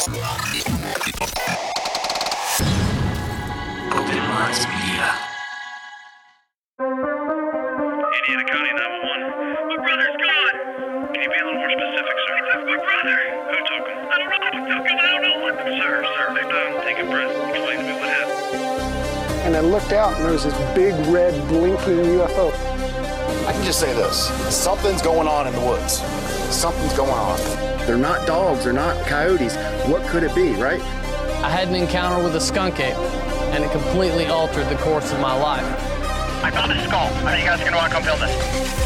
County 911. My brother's gone. Can you be a little more specific, sir? My brother. Who took him? I don't know who took him. I don't know what. Sir, sir, a. Explain to me what happened. And I looked out and there was this big red blinking UFO. I can just say this something's going on in the woods. Something's going on. They're not dogs, they're not coyotes. What could it be, right? I had an encounter with a skunk ape, and it completely altered the course of my life. I found his skull. I think you guys are going to want to come film this.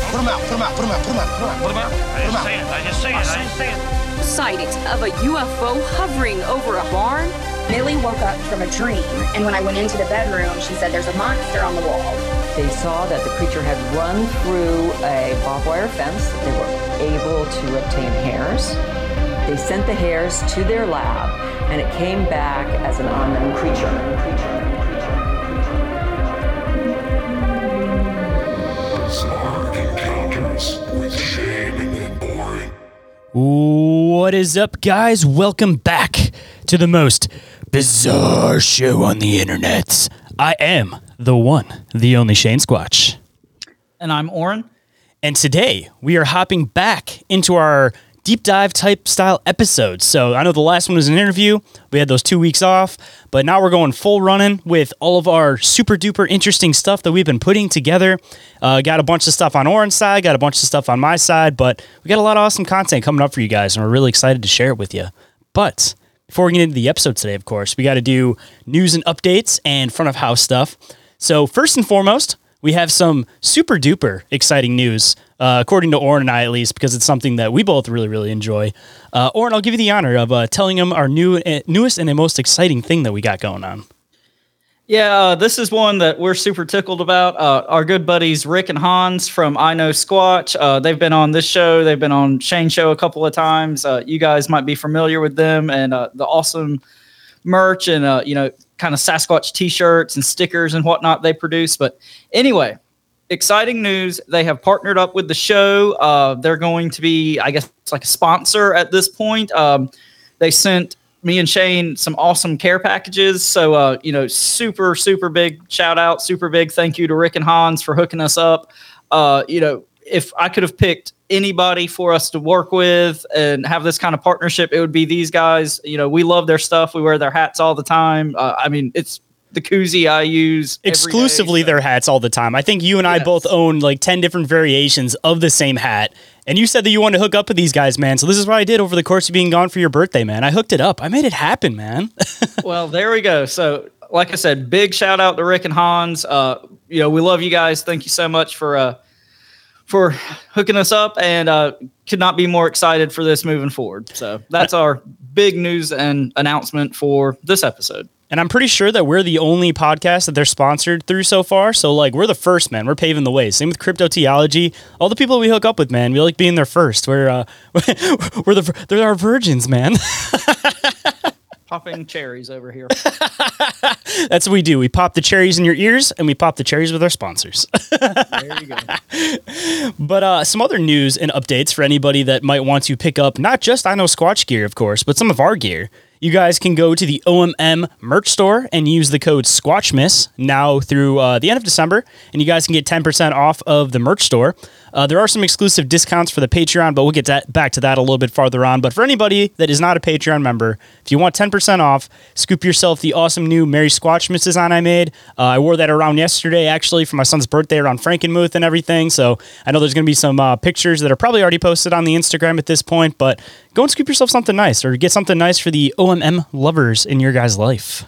Put him out, put him out, put him out, put him out, put him out. What about? I Put him just out. see it. I just see it. I just see it. sightings of a UFO hovering over a barn. Millie woke up from a dream, and when I went into the bedroom, she said, There's a monster on the wall. They saw that the creature had run through a barbed wire fence. They were able to obtain hairs. They sent the hairs to their lab, and it came back as an unknown creature. What is up, guys? Welcome back to the most bizarre show on the internet. I am the one, the only Shayn Squatch. And I'm Orin. And today we are hopping back into our deep dive type style episodes. So I know the last one was an interview. We had those two weeks off, but now we're going full running with all of our super duper interesting stuff that we've been putting together. Uh, got a bunch of stuff on Orin's side, got a bunch of stuff on my side, but we got a lot of awesome content coming up for you guys, and we're really excited to share it with you. But before we get into the episode today, of course, we got to do news and updates and front of house stuff. So first and foremost, we have some super duper exciting news, uh, according to Orin and I at least, because it's something that we both really, really enjoy. Uh, Orin, I'll give you the honor of uh, telling him our new, uh, newest and most exciting thing that we got going on. Yeah, uh, this is one that we're super tickled about. Uh, our good buddies Rick and Hans from I Know Squatch. Uh, they've been on this show. They've been on Shayn Show a couple of times. Uh, you guys might be familiar with them and uh, the awesome merch and uh, you know kind of Sasquatch T-shirts and stickers and whatnot they produce. But anyway, exciting news! They have partnered up with the show. Uh, they're going to be, I guess, like a sponsor at this point. Um, they sent me and Shayn some awesome care packages. So, uh, you know, super, super big shout out, super big thank you to Rick and Hans for hooking us up. Uh, you know, if I could have picked anybody for us to work with and have this kind of partnership, it would be these guys. You know, we love their stuff. We wear their hats all the time. Uh, I mean, it's the koozie I use day, Exclusively so- their hats all the time. I think you and I both own like 10 different variations of the same hat. And you said that you wanted to hook up with these guys, man. So this is what I did over the course of being gone for your birthday, man. I hooked it up. I made it happen, man. well, there we go. So, like I said, big shout out to Rick and Hans. Uh, you know, we love you guys. Thank you so much for uh, for hooking us up, and uh, could not be more excited for this moving forward. So that's our big news and announcement for this episode. And I'm pretty sure that we're the only podcast that they're sponsored through so far. So like we're the first, man. We're paving the way. Same with Cryptoteeology. All the people we hook up with, man, we like being there first. We're uh, we're the they're our virgins, man. Popping cherries over here. That's what we do. We pop the cherries in your ears, and we pop the cherries with our sponsors. there you go. But uh, some other news and updates for anybody that might want to pick up not just I know Squatch gear, of course, but some of our gear. You guys can go to the OMM merch store and use the code Squatchmas now through uh, the end of December, and you guys can get 10% off of the merch store. Uh, there are some exclusive discounts for the Patreon, but we'll get back to that a little bit farther on. But for anybody that is not a Patreon member, if you want 10% off, scoop yourself the awesome new Merry Squatchmas design I made. Uh, I wore that around yesterday, actually, for my son's birthday around Frankenmuth and everything. So I know there's going to be some uh, pictures that are probably already posted on the Instagram at this point, but go and scoop yourself something nice or get something nice for the OMM lovers in your guys' life.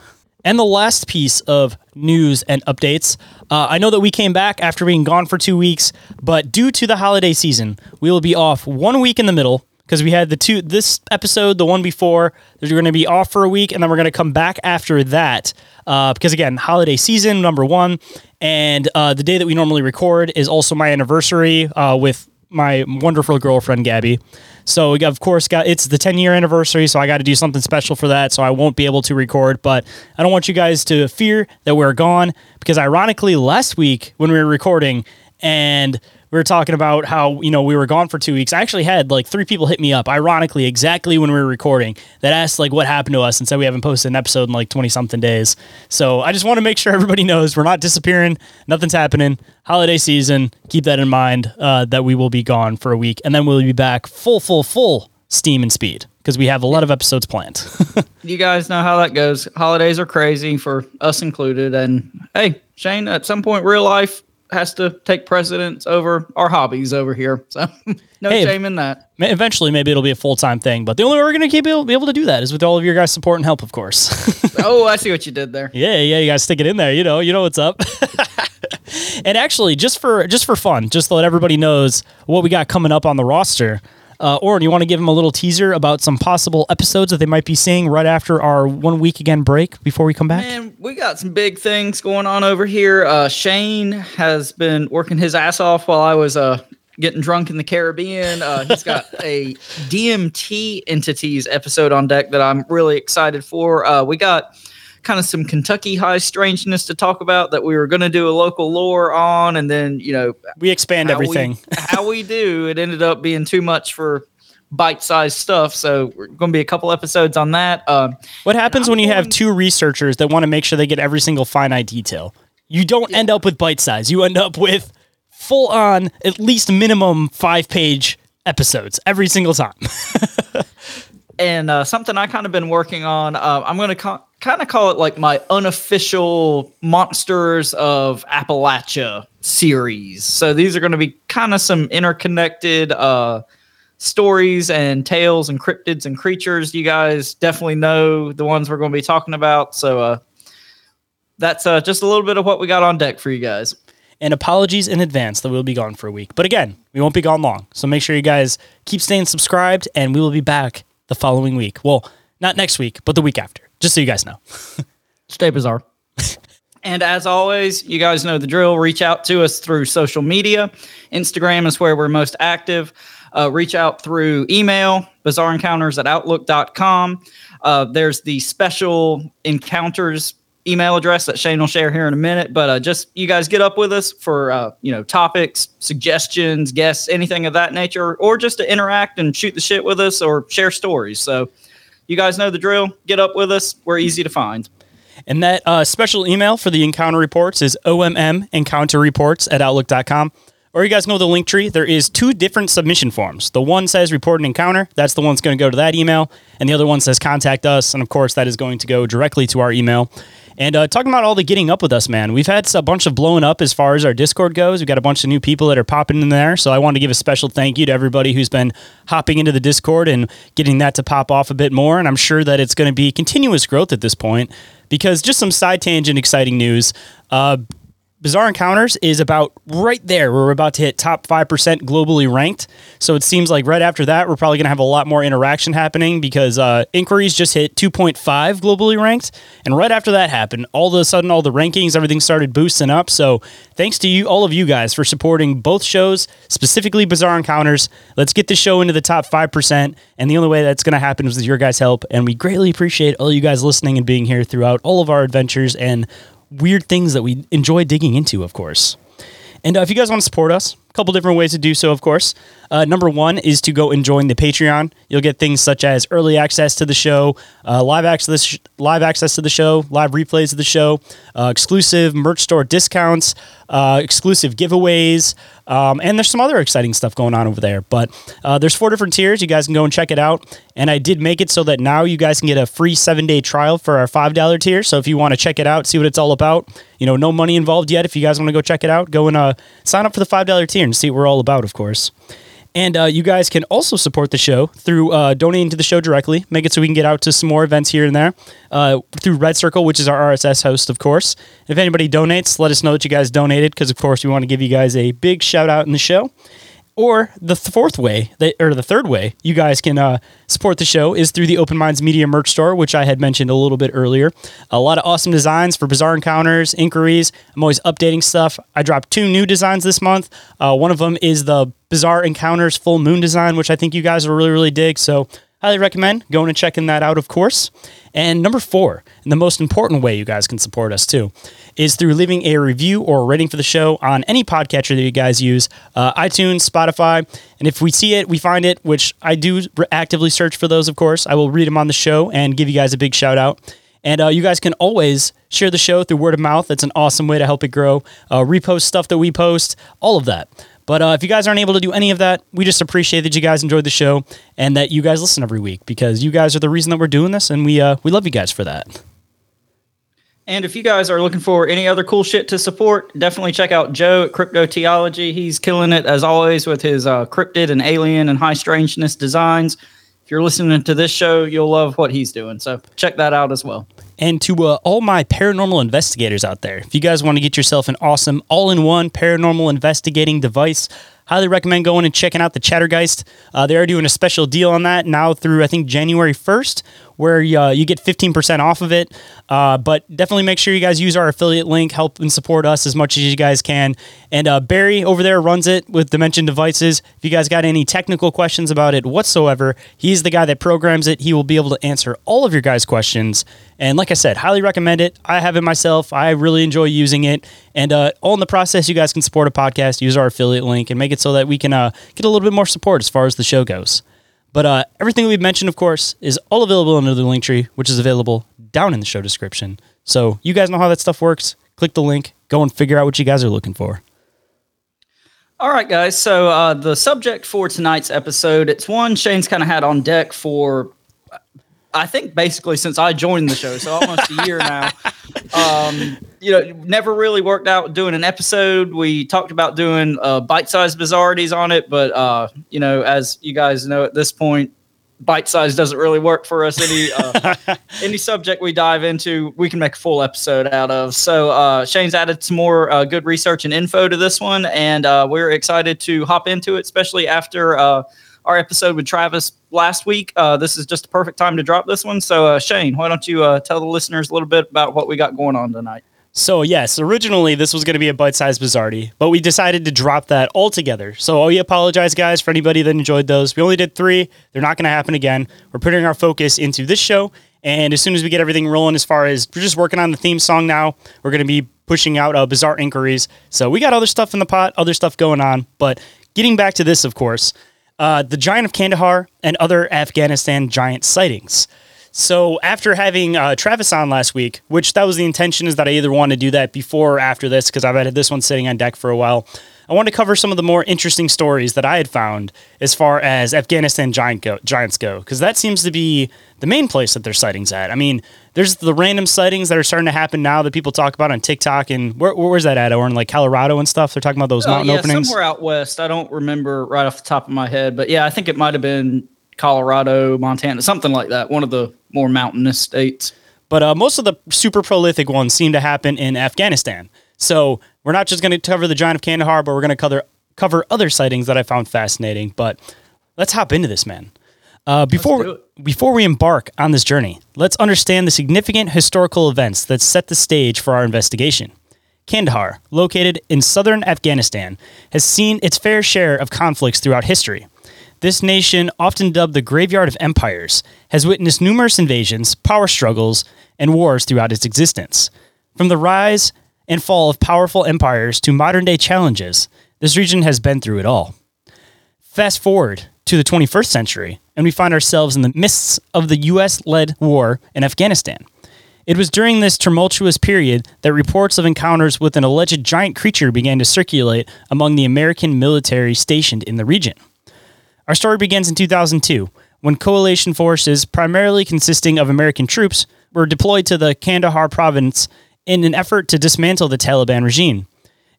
And the last piece of news and updates. Uh, I know that we came back after being gone for two weeks, but due to the holiday season, we will be off one week in the middle because we had the two this episode, the one before. There's going to be off for a week, and then we're going to come back after that uh, because again, holiday season number one, and uh, the day that we normally record is also my anniversary uh, with my wonderful girlfriend Gabby. So we of course got it's the 10 year anniversary, so I got to do something special for that. So I won't be able to record, but I don't want you guys to fear that we're gone because ironically last week when we were recording and we were talking about how you know we were gone for two weeks. I actually had like three people hit me up, ironically, exactly when we were recording, that asked like what happened to us and said we haven't posted an episode in like twenty something days. So I just want to make sure everybody knows we're not disappearing, nothing's happening. Holiday season, keep that in mind uh, that we will be gone for a week, and then we'll be back full, full, full steam and speed because we have a lot of episodes planned. you guys know how that goes. Holidays are crazy for us included. And hey, Shayn, at some point, real life has to take precedence over our hobbies over here. So no Hey, shame in that. Eventually, maybe it'll be a full time thing, but the only way we're going to keep able, be able to do that is with all of your guys' support and help, of course. oh, I see what you did there. yeah, yeah, you guys stick it in there. You know, you know what's up. and actually, just for just for fun, just to let everybody knows what we got coming up on the roster. Uh, Orin, you want to give them a little teaser about some possible episodes that they might be seeing right after our one week again break before we come back? Man, we got some big things going on over here. Uh, Shayn has been working his ass off while I was uh, getting drunk in the Caribbean. Uh, he's got a DMT entities episode on deck that I'm really excited for. Uh, we got kind of some Kentucky high strangeness to talk about that we were going to do a local lore on, and then you know we expand how we- everything. how we do, it ended up being too much for bite-sized stuff. So we're going to be a couple episodes on that. Um, What happens when you have two researchers that want to make sure they get every single finite detail? You don't end up with bite size. You end up with full on, at least minimum five page episodes every single time. and uh, something I kind of been working on. Uh, I'm going to ca- kind of call it like my unofficial Monsters of Appalachia series. So these are going to be kind of some interconnected uh, stories and tales and cryptids and creatures. You guys definitely know the ones we're going to be talking about. So uh, that's uh, just a little bit of what we got on deck for you guys. and apologies in advance that we'll be gone for a week. But again, we won't be gone long. So make sure you guys keep staying subscribed and we will be back the following week. Well, not next week, but the week after, just so you guys know. Stay bizarre. and as always, you guys know the drill. Reach out to us through social media. Instagram is where we're most active. Uh, reach out through email, bizarreencounters at outlook.com. Uh, there's the special encounters email address that Shayn will share here in a minute. But uh, just you guys get up with us for uh, you know topics, suggestions, guests, anything of that nature, or just to interact and shoot the shit with us or share stories. So you guys know the drill. Get up with us. We're easy to find. And that uh, special email for the encounter reports is OMM encounter reports at outlook.com. Or you guys know the link tree. There is two different submission forms. The one says report an encounter. That's the one that's going to go to that email. And the other one says contact us. And of course, that is going to go directly to our email. And uh, talking about all the getting up with us, man, we've had a bunch of blowing up as far as our Discord goes. We've got a bunch of new people that are popping in there. So I want to give a special thank you to everybody who's been hopping into the Discord and getting that to pop off a bit more. And I'm sure that it's going to be continuous growth at this point because just some side tangent exciting news. Uh, Bizarre Encounters is about right there. We're about to hit top 5% globally ranked. So it seems like right after that, we're probably going to have a lot more interaction happening because uh, inquiries just hit 2.5 globally ranked. And right after that happened, all of a sudden, all the rankings, everything started boosting up. So thanks to you, all of you guys, for supporting both shows, specifically Bizarre Encounters. Let's get the show into the top 5%. And the only way that's going to happen is with your guys' help. And we greatly appreciate all you guys listening and being here throughout all of our adventures and weird things that we enjoy digging into, of course. And uh, if you guys want to support us, a couple different ways to do so, of course. Uh, number one is to go and join the Patreon. You'll get things such as early access to the show, uh, live access, live access to the show, live replays of the show, uh, exclusive merch store discounts, uh, exclusive giveaways, um, and there's some other exciting stuff going on over there. But uh, there's four different tiers. You guys can go and check it out. And I did make it so that now you guys can get a free seven day trial for our five dollar tier. So if you want to check it out, see what it's all about, you know, no money involved yet. If you guys want to go check it out, go and uh, sign up for the five dollar tier and see what we're all about, of course. And uh, you guys can also support the show through uh, donating to the show directly. Make it so we can get out to some more events here and there uh, through Red Circle, which is our RSS host, of course. If anybody donates, let us know that you guys donated because, of course, we want to give you guys a big shout out in the show. Or the fourth way, that, or the third way, you guys can uh, support the show is through the Open Minds Media merch store, which I had mentioned a little bit earlier. A lot of awesome designs for bizarre encounters, inquiries. I'm always updating stuff. I dropped two new designs this month. Uh, one of them is the Bizarre Encounters Full Moon design, which I think you guys will really, really dig. So highly recommend going and checking that out, of course. And number four, and the most important way you guys can support us too, is through leaving a review or a rating for the show on any podcatcher that you guys use, uh, iTunes, Spotify. And if we see it, we find it, which I do actively search for those, of course. I will read them on the show and give you guys a big shout out. And uh, you guys can always share the show through word of mouth. That's an awesome way to help it grow. Uh, repost stuff that we post, all of that. But uh, if you guys aren't able to do any of that, we just appreciate that you guys enjoyed the show and that you guys listen every week because you guys are the reason that we're doing this, and we uh, we love you guys for that. And if you guys are looking for any other cool shit to support, definitely check out Joe at Cryptoteeology. He's killing it as always with his uh, cryptid and alien and high strangeness designs if you're listening to this show, you'll love what he's doing. So check that out as well. And to uh, all my paranormal investigators out there, if you guys want to get yourself an awesome all in one paranormal investigating device, highly recommend going and checking out the Chattergeist. Uh, they are doing a special deal on that now through, I think, January 1st, where uh, you get 15% off of it. Uh, but definitely make sure you guys use our affiliate link, help and support us as much as you guys can. And uh, Barry over there runs it with Dimension Devices. If you guys got any technical questions about it whatsoever, he's the guy that programs it. He will be able to answer all of your guys' questions. And like I said, highly recommend it. I have it myself. I really enjoy using it. And uh, all in the process, you guys can support a podcast, use our affiliate link, and make it so that we can uh, get a little bit more support as far as the show goes. But uh, everything we've mentioned, of course, is all available under the link tree, which is available down in the show description. So you guys know how that stuff works. Click the link, go and figure out what you guys are looking for. All right, guys. So uh, the subject for tonight's episode, it's one Shayn's kind of had on deck for I think basically since I joined the show, so almost a year now. Um, you know, never really worked out doing an episode. We talked about doing uh, bite-sized bizarrities on it, but uh, you know, as you guys know at this point, bite size doesn't really work for us. Any uh, any subject we dive into, we can make a full episode out of. So uh, Shayn's added some more uh, good research and info to this one, and uh, we're excited to hop into it, especially after uh, our episode with Travis last week. Uh, this is just a perfect time to drop this one. So, uh, Shayn, why don't you uh, tell the listeners a little bit about what we got going on tonight? So, yes, originally this was going to be a bite sized Bizarrety, but we decided to drop that altogether. So, we apologize, guys, for anybody that enjoyed those. We only did three. They're not going to happen again. We're putting our focus into this show. And as soon as we get everything rolling, as far as we're just working on the theme song now, we're going to be pushing out uh, bizarre inquiries. So, we got other stuff in the pot, other stuff going on. But getting back to this, of course, uh, the Giant of Kandahar, and other Afghanistan giant sightings. So after having uh, Travis on last week, which that was the intention is that I either want to do that before or after this because I've had this one sitting on deck for a while. I wanted to cover some of the more interesting stories that I had found as far as Afghanistan giant go, giants go, because that seems to be the main place that their sightings at. I mean, there's the random sightings that are starting to happen now that people talk about on TikTok and where, where's that at? Or in like Colorado and stuff. They're talking about those mountain uh, yeah, openings. Somewhere out west. I don't remember right off the top of my head, but yeah, I think it might have been Colorado, Montana, something like that. One of the more mountainous states. But uh, most of the super prolific ones seem to happen in Afghanistan. So we're not just going to cover the Giant of Kandahar, but we're going to cover cover other sightings that I found fascinating. But let's hop into this, man. Uh, before before we embark on this journey, let's understand the significant historical events that set the stage for our investigation. Kandahar, located in southern Afghanistan, has seen its fair share of conflicts throughout history. This nation, often dubbed the graveyard of empires, has witnessed numerous invasions, power struggles, and wars throughout its existence. From the rise and fall of powerful empires to modern day challenges, this region has been through it all. Fast forward to the 21st century, and we find ourselves in the midst of the US led war in Afghanistan. It was during this tumultuous period that reports of encounters with an alleged giant creature began to circulate among the American military stationed in the region. Our story begins in 2002 when coalition forces, primarily consisting of American troops, were deployed to the Kandahar province in an effort to dismantle the Taliban regime.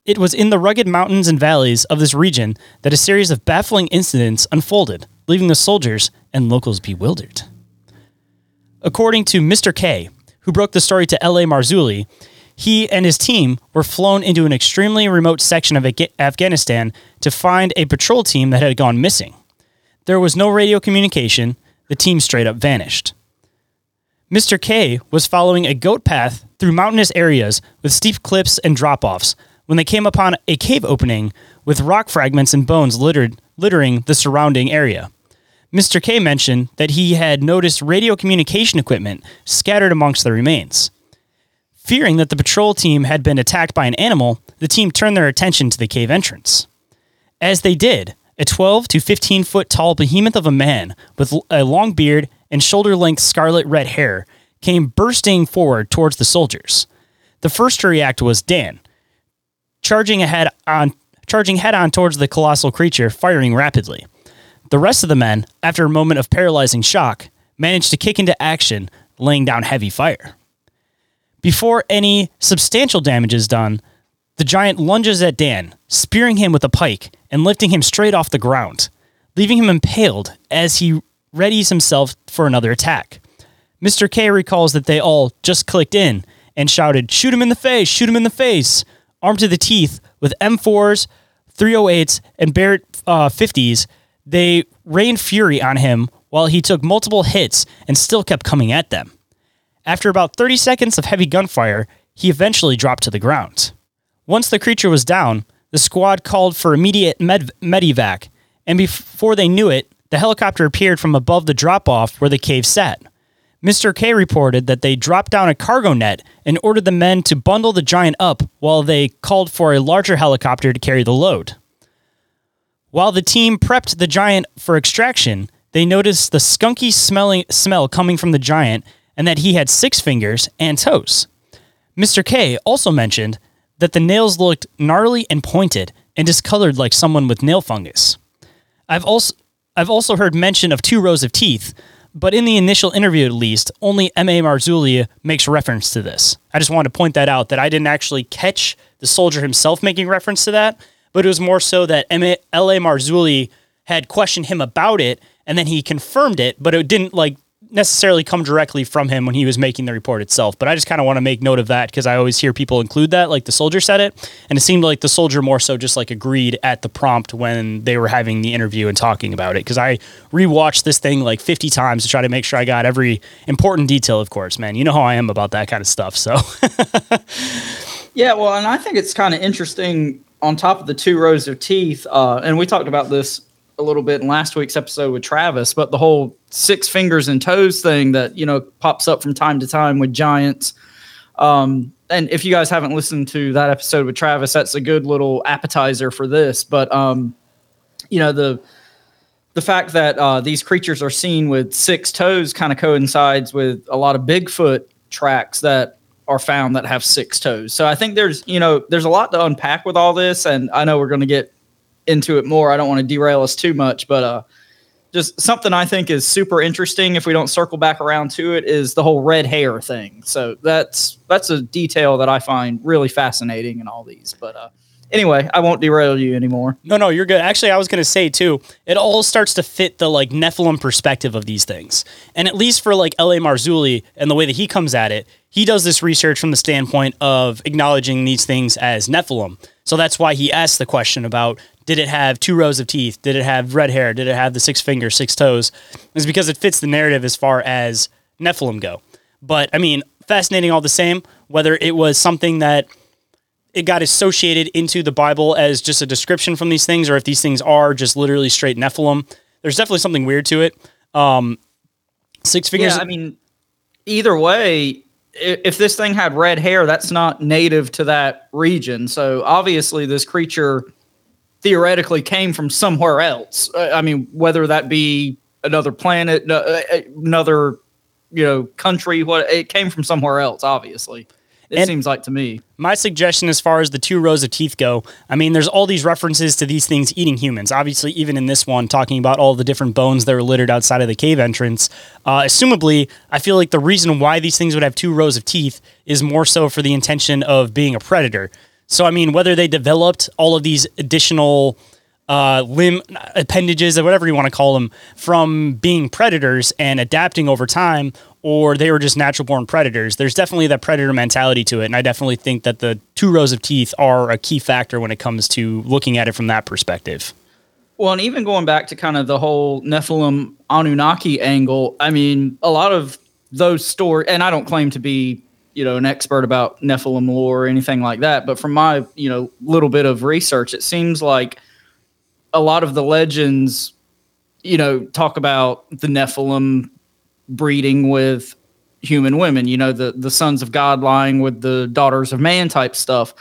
It was in the rugged mountains and valleys of this region that a series of baffling incidents unfolded, leaving the soldiers and locals bewildered. According to Mr. K, who broke the story to L.A. Marzulli, he and his team were flown into an extremely remote section of Afghanistan to find a patrol team that had gone missing. There was no radio communication, the team straight up vanished. Mr. K was following a goat path through mountainous areas with steep cliffs and drop offs when they came upon a cave opening with rock fragments and bones littered, littering the surrounding area. Mr. K mentioned that he had noticed radio communication equipment scattered amongst the remains. Fearing that the patrol team had been attacked by an animal, the team turned their attention to the cave entrance. As they did, a 12 to 15 foot tall behemoth of a man with a long beard and shoulder length scarlet red hair came bursting forward towards the soldiers. The first to react was Dan, charging ahead on charging head on towards the colossal creature, firing rapidly. The rest of the men, after a moment of paralyzing shock, managed to kick into action, laying down heavy fire. Before any substantial damage is done, the giant lunges at Dan, spearing him with a pike and lifting him straight off the ground, leaving him impaled as he readies himself for another attack. Mr. K recalls that they all just clicked in and shouted, Shoot him in the face! Shoot him in the face! Armed to the teeth with M4s, 308s, and Barrett uh, 50s, they rained fury on him while he took multiple hits and still kept coming at them. After about 30 seconds of heavy gunfire, he eventually dropped to the ground. Once the creature was down, the squad called for immediate med- medevac, and before they knew it, the helicopter appeared from above the drop off where the cave sat. Mr. K reported that they dropped down a cargo net and ordered the men to bundle the giant up while they called for a larger helicopter to carry the load. While the team prepped the giant for extraction, they noticed the skunky smelling smell coming from the giant and that he had six fingers and toes. Mr. K also mentioned that the nails looked gnarly and pointed and discolored like someone with nail fungus. I've also I've also heard mention of two rows of teeth, but in the initial interview at least, only L.A. Marzulli makes reference to this. I just wanted to point that out that I didn't actually catch the soldier himself making reference to that, but it was more so that L.A. Marzulli had questioned him about it and then he confirmed it, but it didn't like necessarily come directly from him when he was making the report itself. But I just kind of want to make note of that because I always hear people include that, like the soldier said it, and it seemed like the soldier more so just like agreed at the prompt when they were having the interview and talking about it. Because I rewatched this thing like 50 times to try to make sure I got every important detail. Of course, man, you know how I am about that kind of stuff. So. yeah, well, and I think it's kind of interesting on top of the two rows of teeth, uh, and we talked about this a little bit in last week's episode with Travis, but the whole six fingers and toes thing that you know pops up from time to time with giants. Um, and if you guys haven't listened to that episode with Travis, that's a good little appetizer for this. But um, you know the the fact that uh, these creatures are seen with six toes kind of coincides with a lot of Bigfoot tracks that are found that have six toes. So I think there's you know there's a lot to unpack with all this, and I know we're going to get into it more. I don't want to derail us too much, but uh, just something I think is super interesting. If we don't circle back around to it, is the whole red hair thing. So that's that's a detail that I find really fascinating in all these. But uh, anyway, I won't derail you anymore. No, no, you're good. Actually, I was going to say too, it all starts to fit the like Nephilim perspective of these things. And at least for like L.A. Marzulli and the way that he comes at it, he does this research from the standpoint of acknowledging these things as Nephilim. So that's why he asked the question about did it have two rows of teeth? Did it have red hair? Did it have the six fingers, six toes? Is because it fits the narrative as far as Nephilim go. But I mean, fascinating all the same, whether it was something that it got associated into the Bible as just a description from these things, or if these things are just literally straight Nephilim. There's definitely something weird to it. Um, six fingers. Yeah, I mean, either way, if this thing had red hair, that's not native to that region. So obviously, this creature theoretically came from somewhere else. I mean, whether that be another planet, uh, uh, another you know country, what it came from somewhere else. Obviously, it and seems like to me. My suggestion, as far as the two rows of teeth go, I mean, there's all these references to these things eating humans. Obviously, even in this one, talking about all the different bones that are littered outside of the cave entrance. Uh, assumably, I feel like the reason why these things would have two rows of teeth is more so for the intention of being a predator. So, I mean, whether they developed all of these additional uh, limb appendages or whatever you want to call them from being predators and adapting over time, or they were just natural born predators. There's definitely that predator mentality to it. And I definitely think that the two rows of teeth are a key factor when it comes to looking at it from that perspective. Well, and even going back to kind of the whole Nephilim Anunnaki angle, I mean, a lot of those stories, and I don't claim to be you know an expert about Nephilim lore or anything like that, but from my you know little bit of research, it seems like a lot of the legends you know, talk about the Nephilim breeding with human women, you know, the the sons of God lying with the daughters of man type stuff.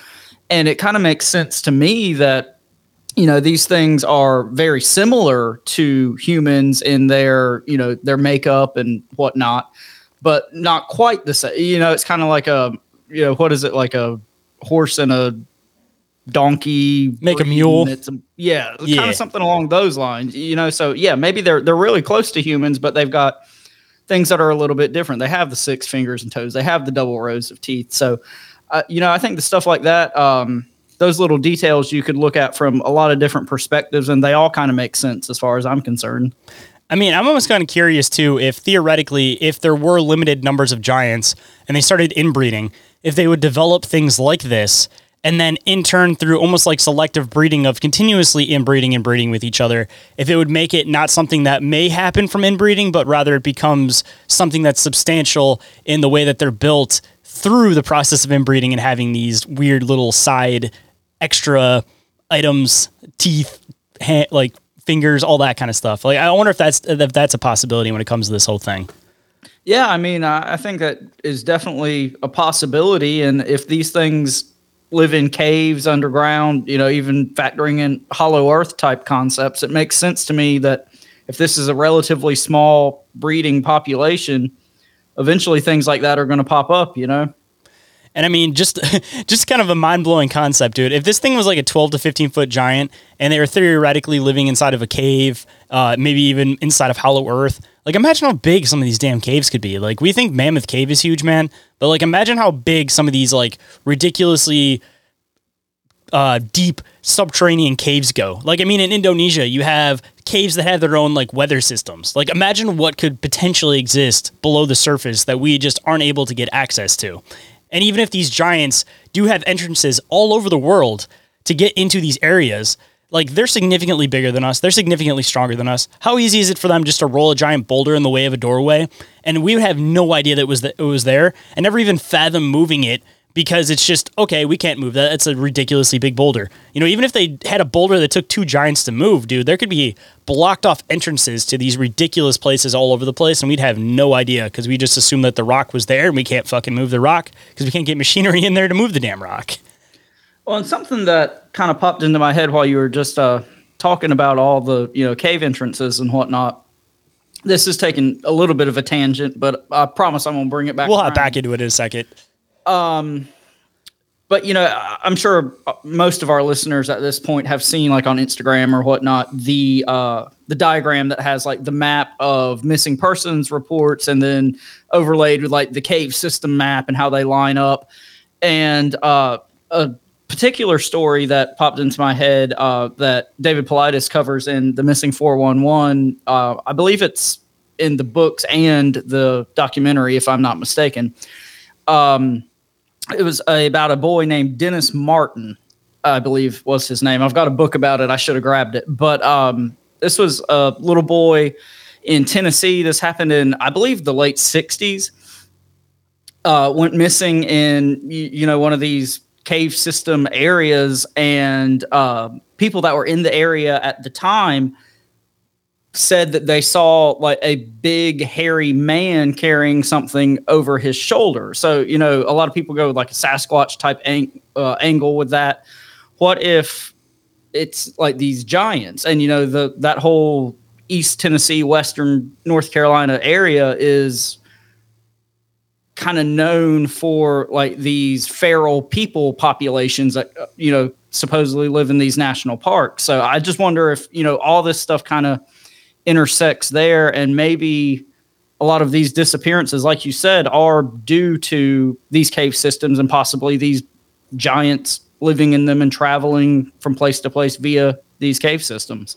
And it kind of makes sense to me that you know these things are very similar to humans in their you know their makeup and whatnot but not quite the same you know it's kind of like a you know what is it like a horse and a donkey Make a mule. it's a- yeah, kind of something along those lines you know so yeah maybe they're they're really close to humans but they've got things that are a little bit different. They have the six fingers and toes. They have the double rows of teeth. So uh, you know i think the stuff like that um those little details you could look at from a lot of different perspectives and they all kind of make sense as far as i'm concerned I mean, I'm almost kind of curious too if theoretically, if there were limited numbers of giants and they started inbreeding, if they would develop things like this and then in turn through almost like selective breeding of continuously inbreeding and breeding with each other, if it would make it not something that may happen from inbreeding, but rather it becomes something that's substantial in the way that they're built through the process of inbreeding and having these weird little side extra items, teeth, ha- like fingers, all that kind of stuff. Like I wonder if that's if that's a possibility when it comes to this whole thing. Yeah, I mean, I, I think that is definitely a possibility. And if these things live in caves underground, you know, even factoring in hollow earth type concepts, it makes sense to me that if this is a relatively small breeding population, eventually things like that are going to pop up, you know? And I mean, just just kind of a mind blowing concept, dude. If this thing was like a 12 to 15 foot giant, and they were theoretically living inside of a cave, uh, maybe even inside of Hollow Earth, like imagine how big some of these damn caves could be. Like we think Mammoth Cave is huge, man, but like imagine how big some of these like ridiculously uh, deep subterranean caves go. Like, I mean, in Indonesia, you have caves that have their own like weather systems. Like, imagine what could potentially exist below the surface that we just aren't able to get access to. And even if these giants do have entrances all over the world to get into these areas, like they're significantly bigger than us, they're significantly stronger than us. How easy is it for them just to roll a giant boulder in the way of a doorway, and we would have no idea that it was that it was there, and never even fathom moving it because it's just okay. We can't move that. It's a ridiculously big boulder. You know, even if they had a boulder that took two giants to move, dude, there could be blocked off entrances to these ridiculous places all over the place, and we'd have no idea because we just assume that the rock was there, and we can't fucking move the rock because we can't get machinery in there to move the damn rock. Well, and something that kind of popped into my head while you were just uh, talking about all the you know cave entrances and whatnot. This is taking a little bit of a tangent, but I promise I'm gonna bring it back. We'll hop back into it in a second. Um, but you know, I'm sure most of our listeners at this point have seen, like on Instagram or whatnot, the uh, the diagram that has like the map of missing persons reports, and then overlaid with like the cave system map and how they line up. And uh, a particular story that popped into my head uh, that David Paulides covers in the Missing 411. Uh, I believe it's in the books and the documentary, if I'm not mistaken. Um, it was a, about a boy named Dennis Martin, I believe was his name. I've got a book about it. I should have grabbed it. But um, this was a little boy in Tennessee. This happened in, I believe, the late 60s. Uh, went missing in, you, know, one of these cave system areas. And uh, people that were in the area at the time said that they saw like a big hairy man carrying something over his shoulder. So, you know, a lot of people go with like a Sasquatch type ang- uh, angle with that. What if it's like these giants and you know the that whole East Tennessee, Western North Carolina area is kind of known for like these feral people populations that uh, you know supposedly live in these national parks. So I just wonder if, you know, all this stuff kind of intersects there and maybe a lot of these disappearances like you said are due to these cave systems and possibly these giants living in them and traveling from place to place via these cave systems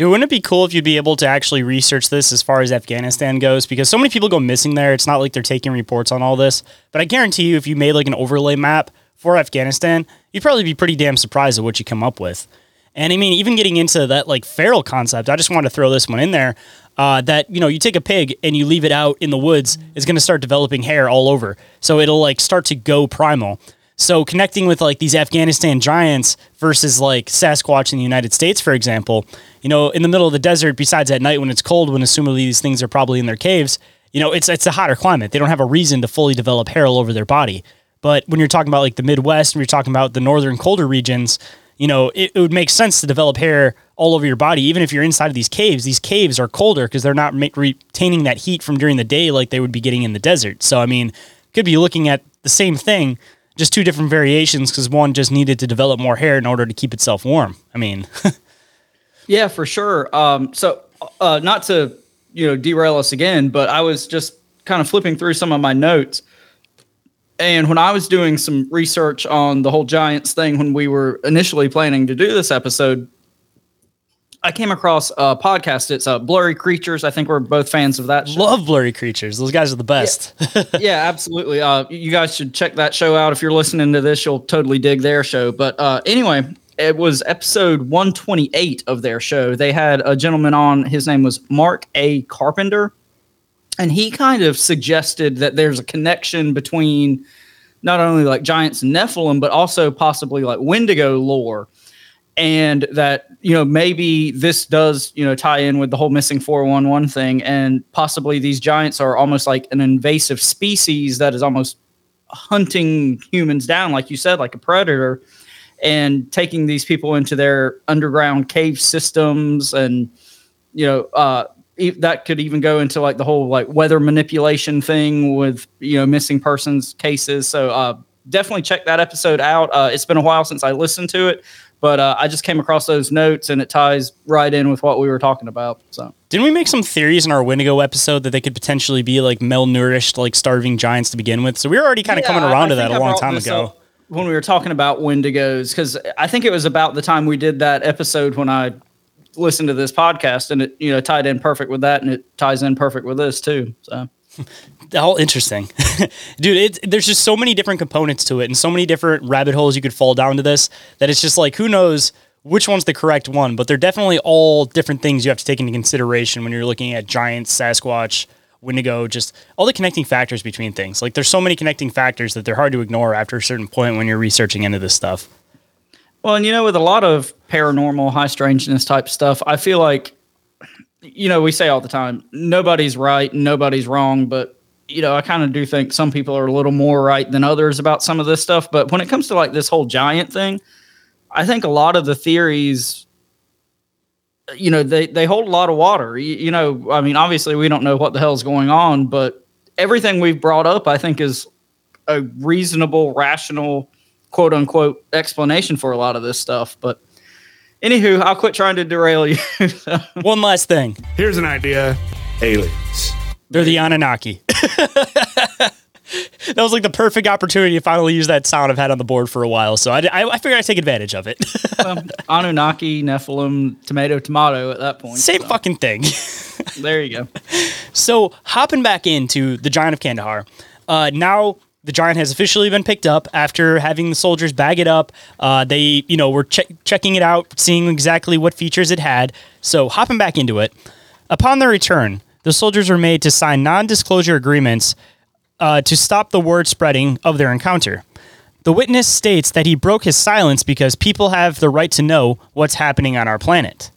Dude, wouldn't it be cool if you'd be able to actually research this as far as Afghanistan goes? Because so many people go missing there. It's not like they're taking reports on all this. But I guarantee you, if you made like an overlay map for Afghanistan, you'd probably be pretty damn surprised at what you come up with. And I mean, even getting into that like feral concept, I just wanted to throw this one in there. Uh, that you know, you take a pig and you leave it out in the woods, it's going to start developing hair all over. So it'll like start to go primal. So connecting with like these Afghanistan giants versus like Sasquatch in the United States, for example, you know, in the middle of the desert, besides at night when it's cold, when assumably these things are probably in their caves, you know, it's it's a hotter climate. They don't have a reason to fully develop hair all over their body. But when you're talking about like the Midwest, and you're talking about the northern colder regions, you know, it, it would make sense to develop hair all over your body, even if you're inside of these caves. These caves are colder because they're not ma- retaining that heat from during the day like they would be getting in the desert. So, I mean, could be looking at the same thing, just two different variations because one just needed to develop more hair in order to keep itself warm. I mean, yeah, for sure. Um, so, uh, not to you know derail us again, but I was just kind of flipping through some of my notes. And when I was doing some research on the whole Giants thing, when we were initially planning to do this episode, I came across a podcast. It's uh, Blurry Creatures. I think we're both fans of that. Show. Love Blurry Creatures. Those guys are the best. Yeah, yeah absolutely. Uh, you guys should check that show out. If you're listening to this, you'll totally dig their show. But uh, anyway, it was episode 128 of their show. They had a gentleman on. His name was Mark A. Carpenter. And he kind of suggested that there's a connection between not only like giants and Nephilim, but also possibly like Wendigo lore. And that you know maybe this does you know tie in with the whole missing 411 thing. And possibly these giants are almost like an invasive species that is almost hunting humans down like you said like a predator and taking these people into their underground cave systems and you know uh that could even go into like the whole like weather manipulation thing with you know missing persons cases so uh definitely check that episode out uh it's been a while since i listened to it but uh, I just came across those notes and it ties right in with what we were talking about. So didn't we make some theories in our Wendigo episode that they could potentially be like malnourished, like starving giants to begin with? So we were already kind of yeah, coming around I to that a long time ago. When we were talking about Wendigos, because I think it was about the time we did that episode when I listened to this podcast, and it you know tied in perfect with that, and it ties in perfect with this too. So all interesting, dude. It, there's just so many different components to it, and so many different rabbit holes you could fall down to this that it's just like who knows which one's the correct one. But they're definitely all different things you have to take into consideration when you're looking at giants, Sasquatch, Wendigo, just all the connecting factors between things. Like there's so many connecting factors that they're hard to ignore after a certain point when you're researching into this stuff. Well, and you know, with a lot of paranormal, high strangeness type stuff, I feel like you know, we say all the time, nobody's right, nobody's wrong, but you know, I kind of do think some people are a little more right than others about some of this stuff. But when it comes to like this whole giant thing, I think a lot of the theories, you know, they, they hold a lot of water. You, you know, I mean, obviously we don't know what the hell's going on, but everything we've brought up, I think, is a reasonable, rational, quote unquote explanation for a lot of this stuff. But Anywho, I'll quit trying to derail you. One last thing. Here's an idea aliens. They're the Anunnaki. that was like the perfect opportunity to finally use that sound I've had on the board for a while. So I, I, I figured I'd take advantage of it. um, Anunnaki, Nephilim, tomato, tomato at that point. Same so. fucking thing. there you go. So hopping back into the Giant of Kandahar, uh, now the giant has officially been picked up after having the soldiers bag it up. Uh, they, you know, were che- checking it out, seeing exactly what features it had. So hopping back into it, upon their return, the soldiers were made to sign non-disclosure agreements uh, to stop the word spreading of their encounter. The witness states that he broke his silence because people have the right to know what's happening on our planet.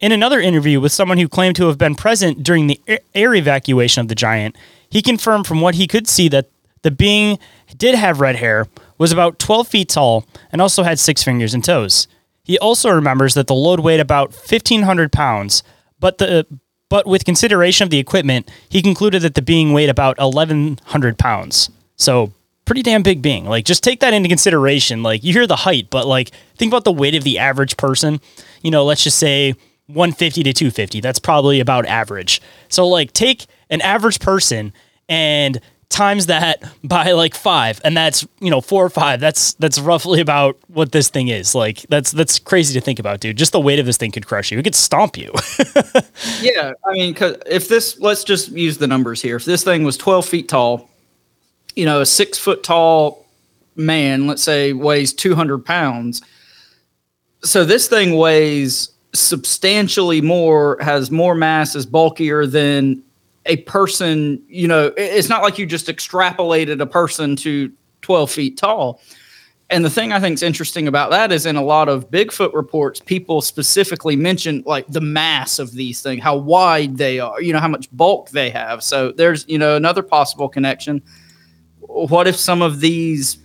In another interview with someone who claimed to have been present during the air evacuation of the giant, he confirmed from what he could see that the being did have red hair, was about 12 feet tall, and also had six fingers and toes. He also remembers that the load weighed about 1,500 pounds, but the but with consideration of the equipment, he concluded that the being weighed about 1,100 pounds. So pretty damn big being. Like just take that into consideration. Like you hear the height, but like think about the weight of the average person. You know, let's just say 150 to 250. That's probably about average. So like take an average person and times that by like five and that's you know four or five that's that's roughly about what this thing is. Like that's that's crazy to think about dude. Just the weight of this thing could crush you. It could stomp you. Yeah i mean if this let's just use the numbers here. If this thing was 12 feet tall you know a six foot tall man let's say weighs 200 pounds so this thing weighs substantially more has more mass is bulkier than a person, you know, it's not like you just extrapolated a person to 12 feet tall. And the thing I think is interesting about that is in a lot of Bigfoot reports, people specifically mention like the mass of these things, how wide they are, you know, how much bulk they have. So there's, you know, another possible connection. What if some of these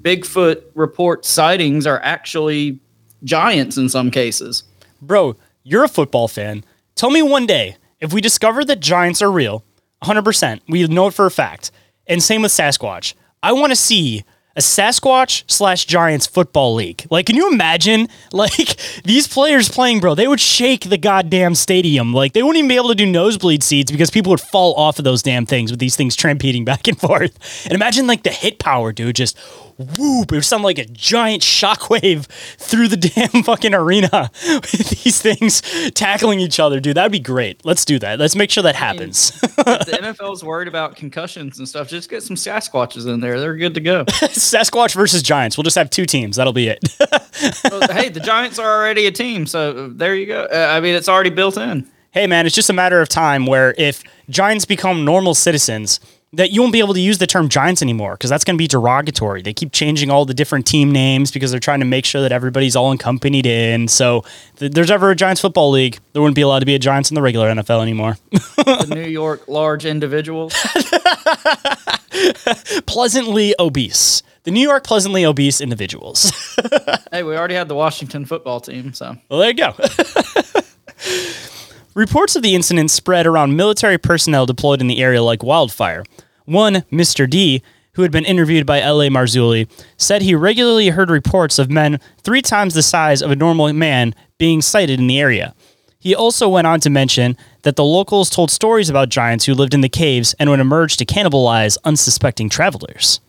Bigfoot report sightings are actually giants in some cases? Bro, you're a football fan. Tell me one day if we discover that giants are real, 100%, we know it for a fact, and same with Sasquatch. I want to see a Sasquatch slash Giants football league. Like, can you imagine like these players playing, bro? They would shake the goddamn stadium. Like, they wouldn't even be able to do nosebleed seats because people would fall off of those damn things with these things trampeding back and forth. And imagine like the hit power, dude, just whoop. It would sound like a giant shockwave through the damn fucking arena with these things tackling each other, dude. That'd be great. Let's do that. Let's make sure that happens. the NFL's worried about concussions and stuff, just get some Sasquatches in there. They're good to go. Sasquatch versus Giants. We'll just have two teams. That'll be it. hey, the Giants are already a team, so there you go. Uh, I mean, it's already built in. Hey, man, it's just a matter of time where if Giants become normal citizens, that you won't be able to use the term Giants anymore because that's going to be derogatory. They keep changing all the different team names because they're trying to make sure that everybody's all accompanied in. So, if there's ever a Giants football league, there wouldn't be allowed to be a Giants in the regular NFL anymore. the New York large individuals. pleasantly obese. The New York pleasantly obese individuals. hey, we already had the Washington football team, so. Well, there you go. Reports of the incident spread around military personnel deployed in the area like wildfire. One, Mr. D, who had been interviewed by L.A. Marzulli, said he regularly heard reports of men three times the size of a normal man being sighted in the area. He also went on to mention that the locals told stories about giants who lived in the caves and would emerge to cannibalize unsuspecting travelers.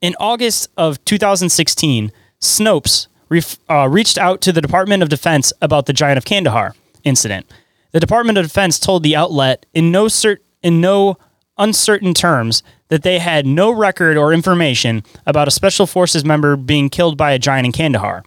In August of 2016, Snopes ref- uh, reached out to the Department of Defense about the Giant of Kandahar incident. The Department of Defense told the outlet in no cert- in no uncertain terms that they had no record or information about a special forces member being killed by a giant in Kandahar.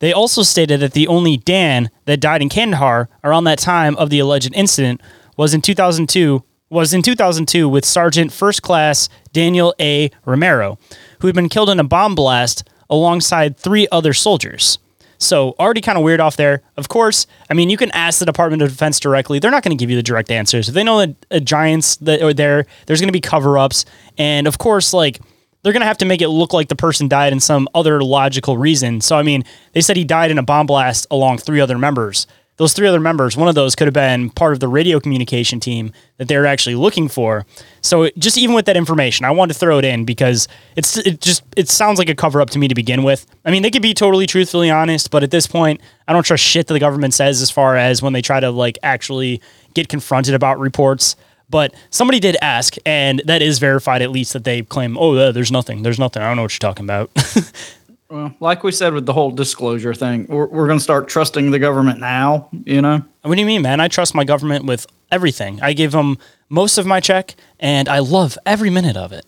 They also stated that the only Dan that died in Kandahar around that time of the alleged incident was in 2002 was in 2002 with Sergeant First Class Daniel A. Romero, who had been killed in a bomb blast alongside three other soldiers. So already kind of weird off there. Of course, I mean you can ask the Department of Defense directly. They're not going to give you the direct answers. If they know that giants that are there, there's going to be cover-ups, and of course, like they're going to have to make it look like the person died in some other logical reason. So I mean, they said he died in a bomb blast along three other members those three other members, one of those could have been part of the radio communication team that they're actually looking for. So just even with that information, I wanted to throw it in because it's it just it sounds like a cover up to me to begin with. I mean, they could be totally truthfully honest, but at this point, I don't trust shit that the government says as far as when they try to like actually get confronted about reports. But somebody did ask, and that is verified at least that they claim, oh, uh, there's nothing, there's nothing. I don't know what you're talking about. Well, like we said with the whole disclosure thing, we're, we're going to start trusting the government now, you know? What do you mean, man? I trust my government with everything. I give them most of my check, and I love every minute of it.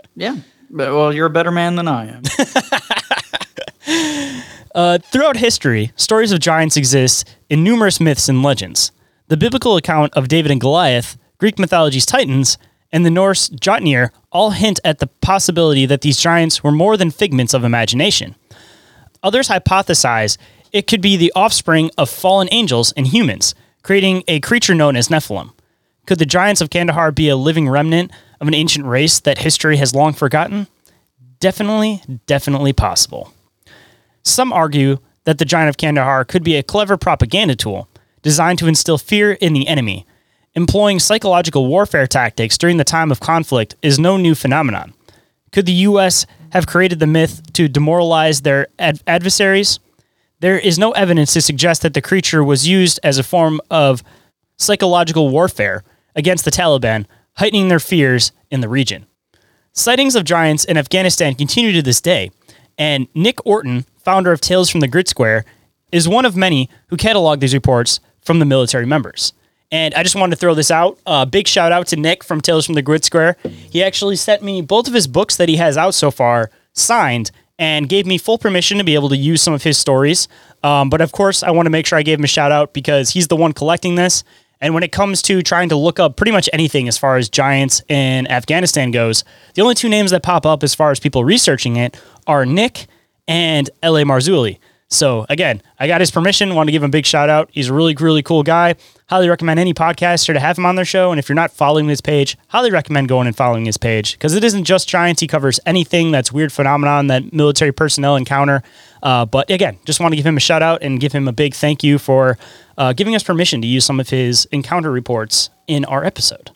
yeah. But, well, you're a better man than I am. uh, throughout history, stories of giants exist in numerous myths and legends. The biblical account of David and Goliath, Greek mythology's Titans, and the Norse Jotnir all hint at the possibility that these giants were more than figments of imagination. Others hypothesize it could be the offspring of fallen angels and humans, creating a creature known as Nephilim. Could the giants of Kandahar be a living remnant of an ancient race that history has long forgotten? Definitely, definitely possible. Some argue that the giant of Kandahar could be a clever propaganda tool designed to instill fear in the enemy employing psychological warfare tactics during the time of conflict is no new phenomenon. Could the U.S. have created the myth to demoralize their ad- adversaries? There is no evidence to suggest that the creature was used as a form of psychological warfare against the Taliban, heightening their fears in the region. Sightings of giants in Afghanistan continue to this day, and Nick Orton, founder of Tales from the Grid Square, is one of many who catalog these reports from the military members. And I just wanted to throw this out. Uh, big shout out to Nick from Tales from the Grid Square. He actually sent me both of his books that he has out so far signed and gave me full permission to be able to use some of his stories. Um, but of course, I want to make sure I gave him a shout out because he's the one collecting this. And when it comes to trying to look up pretty much anything as far as giants in Afghanistan goes, the only two names that pop up as far as people researching it are Nick and L.A. Marzulli. So again, I got his permission. Want to give him a big shout out. He's a really, really cool guy. Highly recommend any podcaster to have him on their show. And if you're not following his page, highly recommend going and following his page because it isn't just giants. He covers anything that's weird phenomenon that military personnel encounter. Uh, but again, just want to give him a shout out and give him a big thank you for uh, giving us permission to use some of his encounter reports in our episode.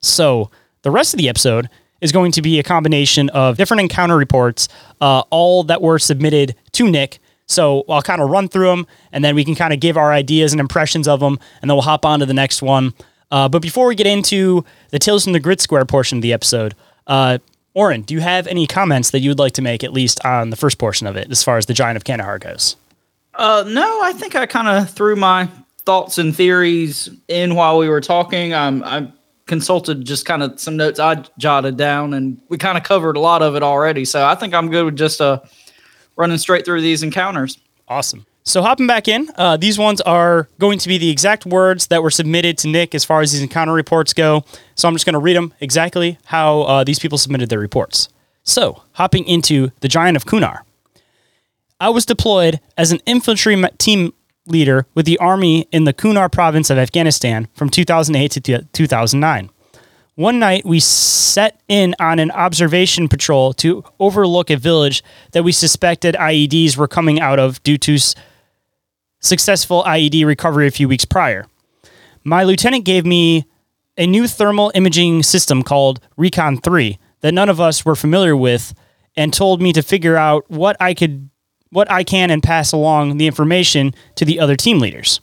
So the rest of the episode is going to be a combination of different encounter reports, uh, all that were submitted to Nick so I'll kind of run through them and then we can kind of give our ideas and impressions of them and then we'll hop on to the next one. Uh, but before we get into the Tales from the Grid Square portion of the episode, uh, Orin, do you have any comments that you would like to make, at least on the first portion of it, as far as the Giant of Kandahar goes? Uh, no, I think I kind of threw my thoughts and theories in while we were talking. Um, I consulted just kind of some notes I jotted down, and we kind of covered a lot of it already. So I think I'm good with just a running straight through these encounters. Awesome. So hopping back in, uh, these ones are going to be the exact words that were submitted to Nick as far as these encounter reports go. So I'm just going to read them exactly how uh, these people submitted their reports. So hopping into the Giant of Kunar. I was deployed as an infantry team leader with the army in the Kunar province of Afghanistan from 2008 to 2009. One night, we set in on an observation patrol to overlook a village that we suspected IEDs were coming out of due to s- successful IED recovery a few weeks prior. My lieutenant gave me a new thermal imaging system called Recon 3 that none of us were familiar with and told me to figure out what I could what I can and pass along the information to the other team leaders.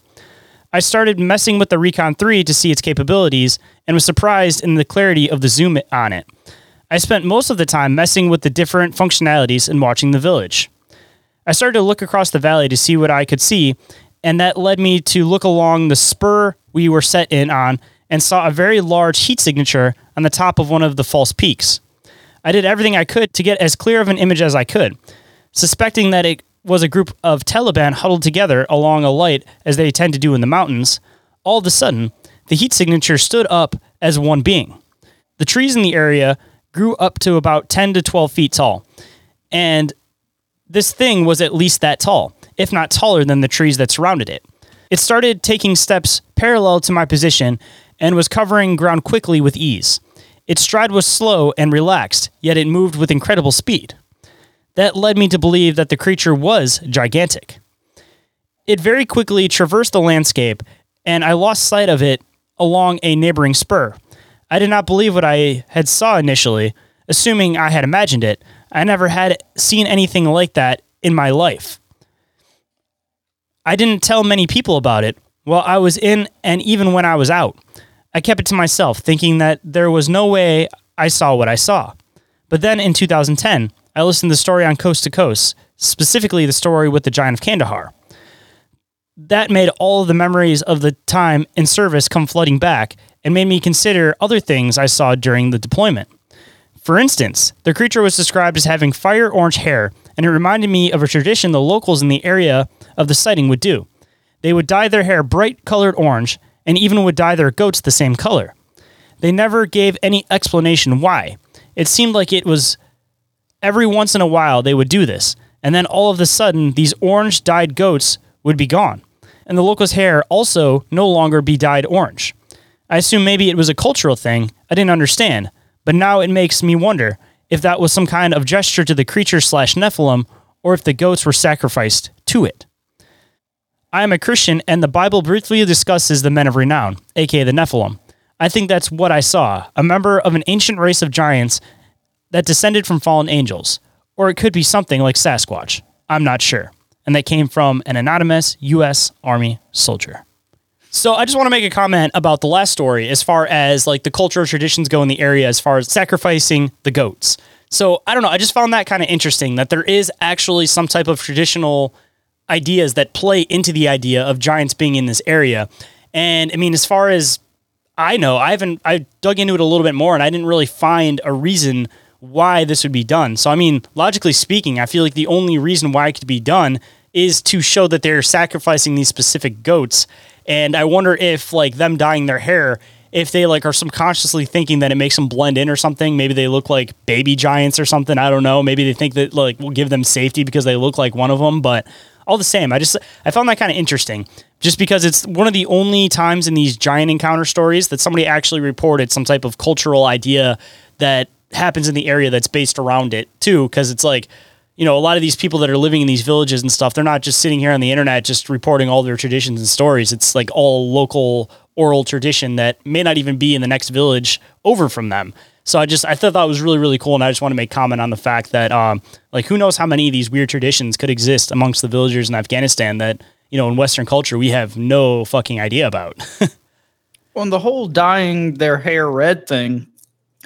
I started messing with the Recon 3 to see its capabilities and was surprised in the clarity of the zoom on it. I spent most of the time messing with the different functionalities and watching the village. I started to look across the valley to see what I could see, and that led me to look along the spur we were set in on and saw a very large heat signature on the top of one of the false peaks. I did everything I could to get as clear of an image as I could, suspecting that it was a group of Taliban huddled together along a light as they tend to do in the mountains. All of a sudden, the heat signature stood up as one being. The trees in the area grew up to about 10 to 12 feet tall. And this thing was at least that tall, if not taller than the trees that surrounded it. It started taking steps parallel to my position and was covering ground quickly with ease. Its stride was slow and relaxed, yet it moved with incredible speed. That led me to believe that the creature was gigantic. It very quickly traversed the landscape, and I lost sight of it along a neighboring spur. I did not believe what I had saw initially, assuming I had imagined it. I never had seen anything like that in my life. I didn't tell many people about it while I was in and even when I was out. I kept it to myself, thinking that there was no way I saw what I saw. But then in 2010, I listened to the story on Coast to Coast, specifically the story with the Giant of Kandahar. That made all of the memories of the time in service come flooding back and made me consider other things I saw during the deployment. For instance, the creature was described as having fire orange hair, and it reminded me of a tradition the locals in the area of the sighting would do. They would dye their hair bright colored orange and even would dye their goats the same color. They never gave any explanation why. It seemed like it was every once in a while they would do this, and then all of a sudden these orange dyed goats would be gone, and the locals' hair also no longer be dyed orange. I assume maybe it was a cultural thing I didn't understand, but now it makes me wonder if that was some kind of gesture to the creature slash Nephilim, or if the goats were sacrificed to it. I am a Christian, and the Bible briefly discusses the men of renown, aka the Nephilim. I think that's what I saw a member of an ancient race of giants that descended from fallen angels. Or it could be something like Sasquatch. I'm not sure. And that came from an anonymous U.S. Army soldier. So I just want to make a comment about the last story as far as like the cultural traditions go in the area as far as sacrificing the goats. So I don't know, I just found that kind of interesting that there is actually some type of traditional ideas that play into the idea of giants being in this area. And I mean, as far as I know, I haven't I dug into it a little bit more and I didn't really find a reason why this would be done. So I mean, logically speaking, I feel like the only reason why it could be done is to show that they're sacrificing these specific goats And I wonder if like them dyeing their hair, if they like are subconsciously thinking that it makes them blend in or something. Maybe they look like baby giants or something. I don't know. Maybe they think that like will give them safety because they look like one of them. But all the same, I just I found that kind of interesting. Just because it's one of the only times in these giant encounter stories that somebody actually reported some type of cultural idea that happens in the area that's based around it too. Because it's like you know, a lot of these people that are living in these villages and stuff, they're not just sitting here on the internet just reporting all their traditions and stories. It's like all local oral tradition that may not even be in the next village over from them. So I just I thought that was really really cool, and I just want to make comment on the fact that um, like who knows how many of these weird traditions could exist amongst the villagers in Afghanistan that you know in Western culture we have no fucking idea about. On the whole dyeing their hair red thing,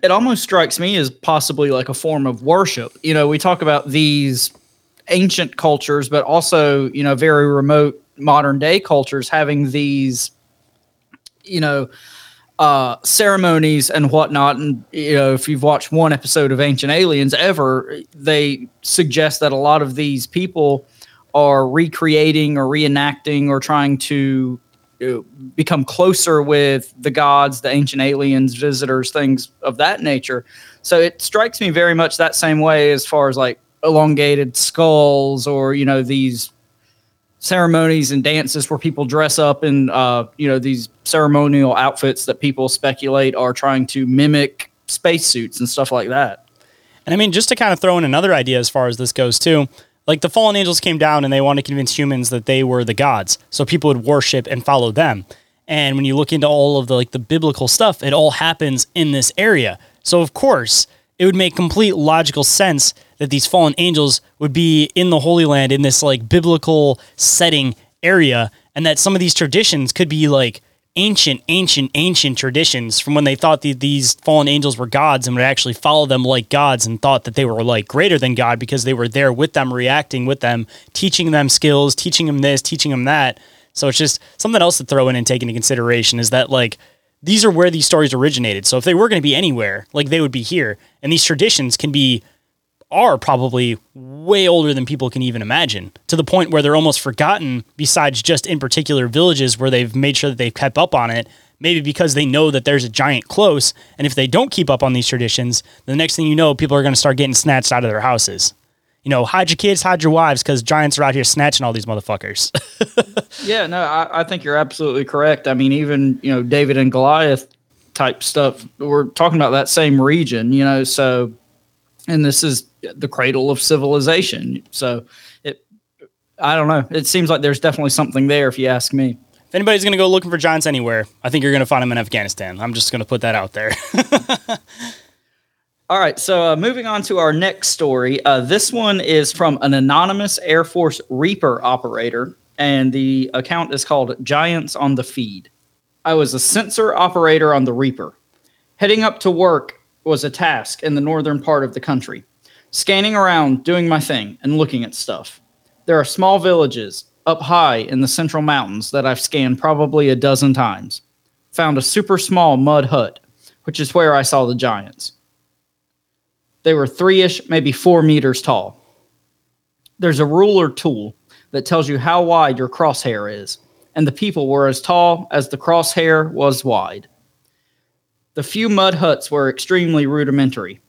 it almost strikes me as possibly like a form of worship. You know, we talk about these ancient cultures, but also, you know, very remote modern day cultures having these, you know, uh, ceremonies and whatnot. And, you know, if you've watched one episode of Ancient Aliens ever, they suggest that a lot of these people are recreating or reenacting or trying to become closer with the gods, the ancient aliens, visitors, things of that nature. So it strikes me very much that same way as far as like elongated skulls or you know these ceremonies and dances where people dress up in uh, you know these ceremonial outfits that people speculate are trying to mimic spacesuits and stuff like that. And I mean, just to kind of throw in another idea as far as this goes too like the fallen angels came down and they wanted to convince humans that they were the gods so people would worship and follow them. And when you look into all of the like the biblical stuff it all happens in this area. So of course it would make complete logical sense that these fallen angels would be in the holy land in this like biblical setting area and that some of these traditions could be like ancient, ancient, ancient traditions from when they thought that these fallen angels were gods and would actually follow them like gods and thought that they were like greater than God because they were there with them, reacting with them, teaching them skills, teaching them this, teaching them that. So it's just something else to throw in and take into consideration is that like these are where these stories originated. So if they were going to be anywhere, like they would be here. And these traditions can be are probably way older than people can even imagine to the point where they're almost forgotten besides just in particular villages where they've made sure that they've kept up on it maybe because they know that there's a giant close. And if they don't keep up on these traditions the next thing you know people are going to start getting snatched out of their houses. You know hide your kids hide your wives because giants are out here snatching all these motherfuckers. Yeah no I, I think you're absolutely correct. I mean even you know david and goliath type stuff we're talking about that same region you know so and this is the cradle of civilization. So it, I don't know. It seems like there's definitely something there, if you ask me. If anybody's going to go looking for giants anywhere, I think you're going to find them in Afghanistan. I'm just going to put that out there. All right, so uh, moving on to our next story. Uh, this one is from an anonymous Air Force Reaper operator, and the account is called Giants on the Feed. I was a sensor operator on the Reaper. Heading up to work was a task in the northern part of the country scanning around, doing my thing, and looking at stuff. There are small villages up high in the central mountains that I've scanned probably a dozen times. Found a super small mud hut, which is where I saw the giants. They were three ish, maybe four meters tall. There's a ruler tool that tells you how wide your crosshair is, and the people were as tall as the crosshair was wide. The few mud huts were extremely rudimentary,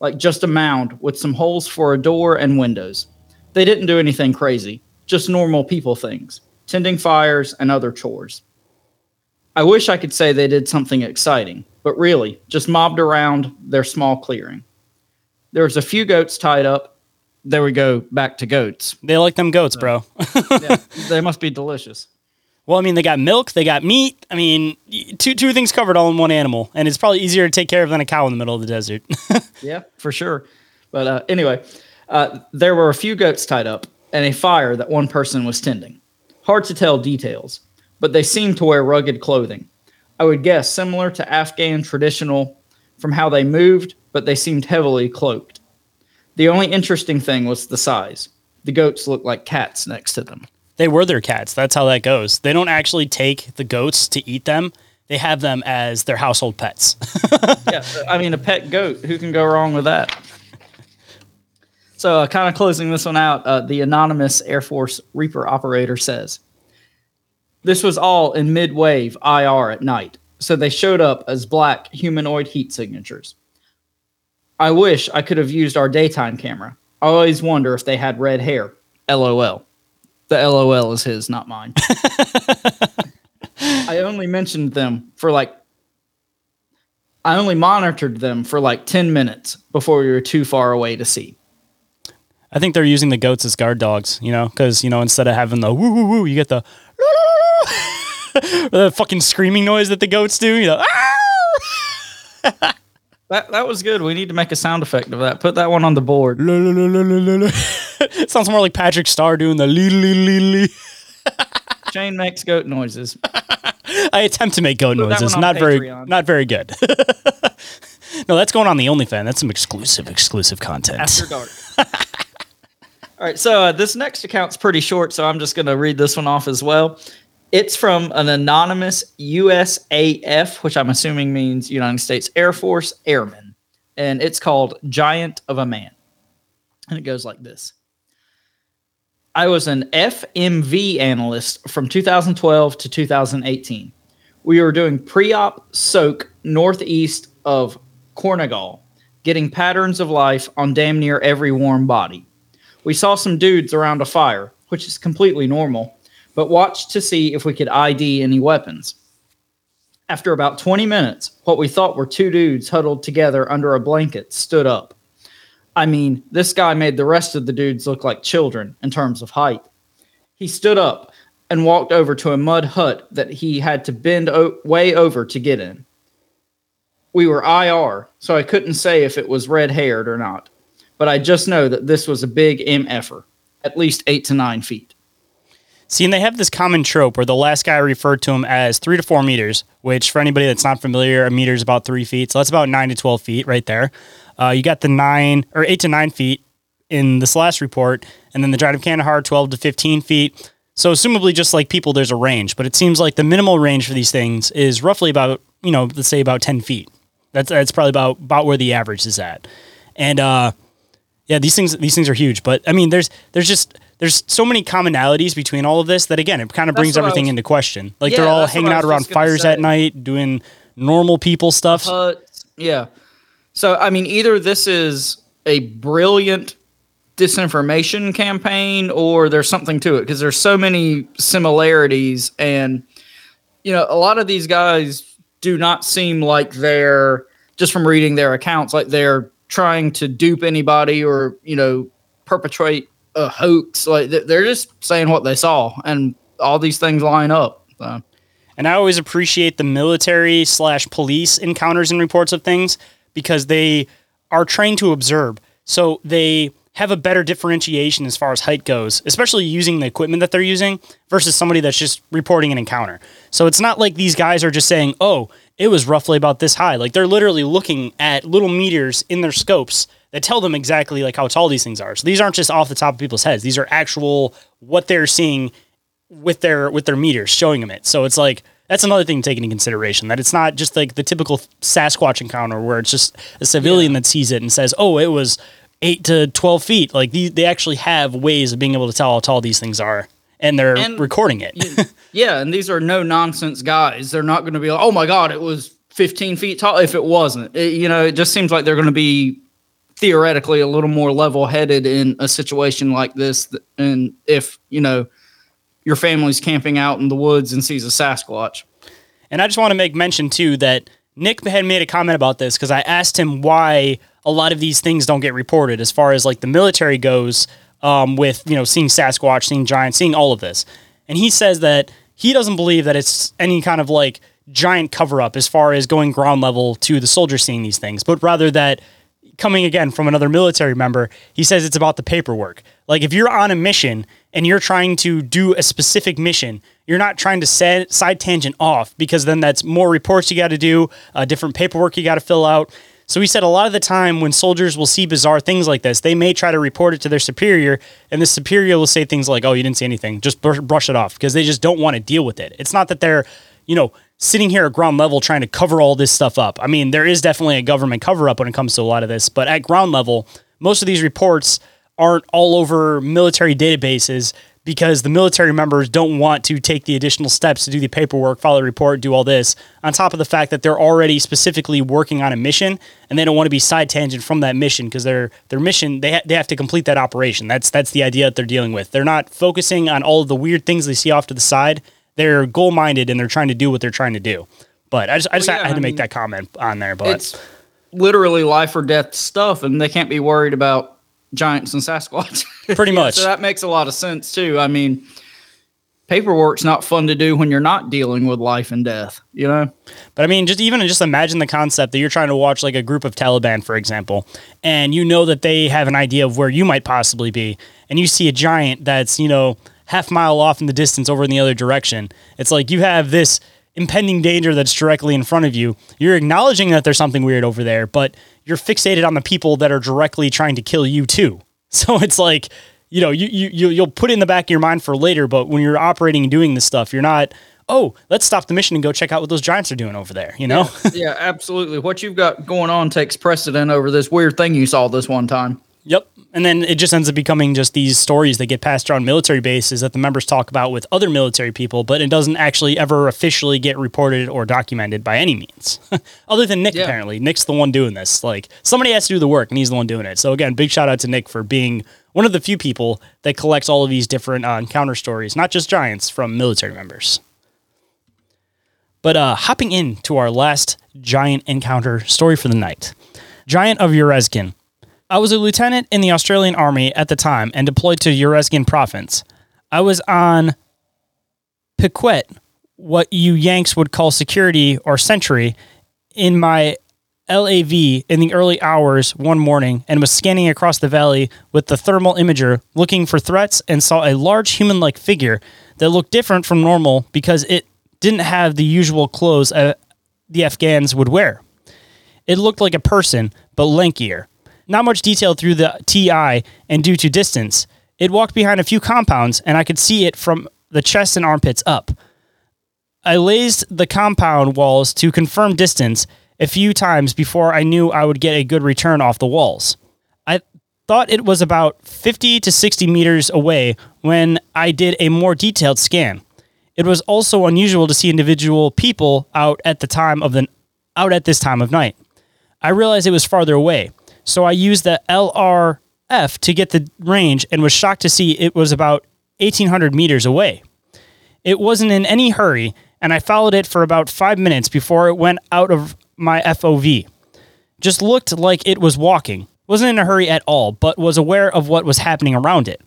like just a mound with some holes for a door and windows. They didn't do anything crazy, just normal people things, tending fires and other chores. I wish I could say they did something exciting, but really, just mobbed around their small clearing. There was a few goats tied up. There we go, back to goats. They like them goats, bro. yeah, they must be delicious. Well, I mean, they got milk, they got meat. I mean, two two things covered all in one animal, and it's probably easier to take care of than a cow in the middle of the desert. yeah, for sure. But uh, anyway, uh, there were a few goats tied up and a fire that one person was tending. Hard to tell details, but they seemed to wear rugged clothing. I would guess similar to Afghan traditional from how they moved, but they seemed heavily cloaked. The only interesting thing was the size. The goats looked like cats next to them. They were their cats. That's how that goes. They don't actually take the goats to eat them. They have them as their household pets. yeah, I mean a pet goat. Who can go wrong with that? So, uh, kind of closing this one out, uh, the anonymous Air Force Reaper operator says, This was all in mid wave IR at night, so they showed up as black humanoid heat signatures. I wish I could have used our daytime camera. I always wonder if they had red hair. LOL. The LOL is his, not mine. I only mentioned them for like I only monitored them for like 10 minutes before we were too far away to see. I think they're using the goats as guard dogs, you know, because, you know, instead of having the woo woo woo, you get the the fucking screaming noise that the goats do. You know, that that was good. We need to make a sound effect of that. Put that one on the board. Sounds more like Patrick Star doing the lee lee lee lee. Shayn makes goat noises. I attempt to make goat Put noises. Not very, not very good. no, that's going on the OnlyFans. That's some exclusive, exclusive content. After dark. All right, so uh, this next account's pretty short, so I'm just going to read this one off as well. It's from an anonymous USAF, which I'm assuming means United States Air Force Airman, and it's called Giant of a Man. And it goes like this I was an FMV analyst from 2012 to 2018. We were doing pre op soak northeast of Korengal, getting patterns of life on damn near every warm body. We saw some dudes around a fire, which is completely normal, but watched to see if we could ID any weapons. After about 20 minutes, what we thought were two dudes huddled together under a blanket stood up. I mean, this guy made the rest of the dudes look like children in terms of height. He stood up and walked over to a mud hut that he had to bend o- way over to get in. We were IR, so I couldn't say if it was red haired or not, but I just know that this was a big MFer, at least eight to nine feet. See, and they have this common trope where the last guy referred to him as three to four meters, which for anybody that's not familiar, a meter is about three feet. So that's about nine to 12 feet right there. Uh, you got the nine or eight to nine feet in this last report, and then the Giant of Kandahar, 12 to 15 feet. So, assumably, just like people, there's a range, but it seems like the minimal range for these things is roughly about, you know, let's say about 10 feet. That's, that's probably about, about where the average is at. And, uh, yeah, these things these things are huge, but I mean, there's there's just there's so many commonalities between all of this that again, it kind of That's brings everything was- into question. Like Yeah, they're all hanging out around fires at night, doing normal people stuff. Huts, yeah. So, I mean, either this is a brilliant disinformation campaign or there's something to it because there's so many similarities. And, you know, a lot of these guys do not seem like they're, just from reading their accounts, like they're trying to dupe anybody or, you know, perpetrate a hoax. Like they're just saying what they saw. And all these things line up. So. And I always appreciate the military slash police encounters and reports of things because they are trained to observe. So they have a better differentiation as far as height goes, especially using the equipment that they're using versus somebody that's just reporting an encounter. So it's not like these guys are just saying, oh, it was roughly about this high. Like they're literally looking at little meters in their scopes that tell them exactly like how tall these things are. So these aren't just off the top of people's heads. These are actual what they're seeing with their with their meters showing them it. So it's like that's another thing to take into consideration that it's not just like the typical Sasquatch encounter where it's just a civilian that sees it and says, "Oh, it was eight to twelve feet." Like these, they actually have ways of being able to tell how tall these things are, and they're And- recording it. Yeah, and these are no nonsense guys. They're not going to be like, "Oh my god, it was 15 feet tall." If it wasn't, It- you know, it just seems like they're going to be theoretically a little more level-headed in a situation like this. And if you know your family's camping out in the woods and sees a Sasquatch, And I just want to make mention too that Nick had made a comment about this because I asked him why a lot of these things don't get reported as far as like the military goes um, with you know seeing Sasquatch, seeing giants, seeing all of this, and he says that he doesn't believe that it's any kind of like giant cover up as far as going ground level to the soldiers seeing these things, but rather that coming again from another military member, he says it's about the paperwork. Like if you're on a mission and you're trying to do a specific mission, you're not trying to set, side tangent off because then that's more reports you got to do, uh, different paperwork you got to fill out. So he said a lot of the time when soldiers will see bizarre things like this, they may try to report it to their superior, and the superior will say things like, "Oh, you didn't see anything. Just brush, brush it off," because they just don't want to deal with it. It's not that they're, you know, sitting here at ground level trying to cover all this stuff up. I mean, there is definitely a government cover up when it comes to a lot of this, but at ground level, most of these reports aren't all over military databases because the military members don't want to take the additional steps to do the paperwork, file a report, do all this, on top of the fact that they're already specifically working on a mission and they don't want to be side tangent from that mission because their their mission they ha- they have to complete that operation. That's that's the idea that they're dealing with. They're not focusing on all of the weird things they see off to the side. They're goal minded and they're trying to do what they're trying to do. But I just I just Well, yeah, had to I make mean, that comment on there. But it's literally life or death stuff, and they can't be worried about giants and Sasquatch. Pretty much. So that makes a lot of sense too. I mean, paperwork's not fun to do when you're not dealing with life and death. You know. But I mean, just even just imagine the concept that you're trying to watch like a group of Taliban, for example, and you know that they have an idea of where you might possibly be, and you see a giant that's you know half mile off in the distance over in the other direction. It's like you have this impending danger that's directly in front of you. You're acknowledging that there's something weird over there, but you're fixated on the people that are directly trying to kill you too. So it's like you know you you you- you'll put it in the back of your mind for later, but when you're operating and doing this stuff, you're not. Oh, let's stop the mission and go check out what those giants are doing over there. You know. yeah, absolutely. What you've got going on takes precedent over this weird thing you saw this one time. Yep. And then it just ends up becoming just these stories that get passed around military bases that the members talk about with other military people, but it doesn't actually ever officially get reported or documented by any means. Other than Nick, Yeah. apparently. Nick's the one doing this. Like somebody has to do the work and he's the one doing it. So again, big shout out to Nick for being one of the few people that collects all of these different uh, encounter stories, not just giants from military members. But uh, hopping into our last giant encounter story for the night Giant of Uruzgan. I was a lieutenant in the Australian Army at the time and deployed to Uruzgan province. I was on Piquet, what you Yanks would call security or sentry, in my LAV in the early hours one morning and was scanning across the valley with the thermal imager looking for threats and saw a large human like figure that looked different from normal because it didn't have the usual clothes uh, the Afghans would wear. It looked like a person, but lankier. Not much detail through the TI, and due to distance, it walked behind a few compounds, and I could see it from the chest and armpits up. I lazed the compound walls to confirm distance a few times before I knew I would get a good return off the walls. I thought it was about 50 to 60 meters away when I did a more detailed scan. It was also unusual to see individual people out at the time of the out at this time of night. I realized it was farther away, so I used the LRF to get the range and was shocked to see it was about 1800 meters away. It wasn't in any hurry, and I followed it for about five minutes before it went out of my FOV. Just looked like it was walking. Wasn't in a hurry at all, but was aware of what was happening around it.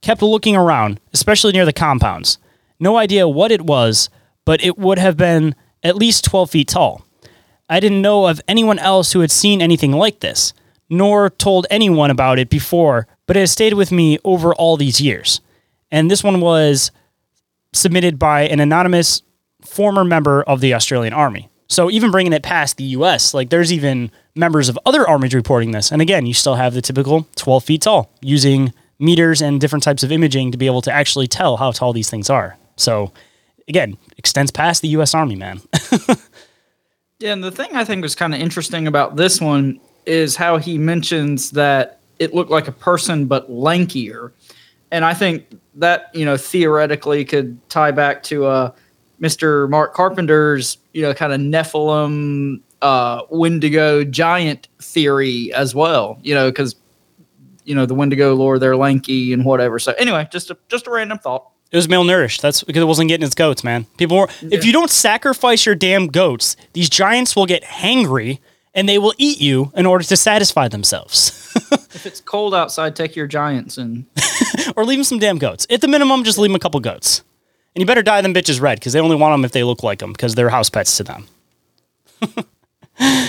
Kept looking around, especially near the compounds. No idea what it was, but it would have been at least 12 feet tall. I didn't know of anyone else who had seen anything like this, nor told anyone about it before, but it has stayed with me over all these years. And this one was submitted by an anonymous former member of the Australian Army. So even bringing it past the US, like there's even members of other armies reporting this. And again, you still have the typical 12 feet tall using meters and different types of imaging to be able to actually tell how tall these things are. So again, extends past the US Army, man. Yeah, and the thing I think was kind of interesting about this one is how he mentions that it looked like a person but lankier. And I think that, you know, theoretically could tie back to uh, Mr. Mark Carpenter's, you know, kind of Nephilim, uh, Wendigo giant theory as well, you know, because, you know, the Wendigo lore, they're lanky and whatever. So anyway, just a, just a random thought. It was malnourished. That's because it wasn't getting its goats, man. People were. If you don't sacrifice your damn goats, these giants will get hangry and they will eat you in order to satisfy themselves. If it's cold outside, take your giants and or leave them some damn goats. At the minimum, just leave them a couple goats. And you better dye them bitches red because they only want them if they look like them because they're house pets to them.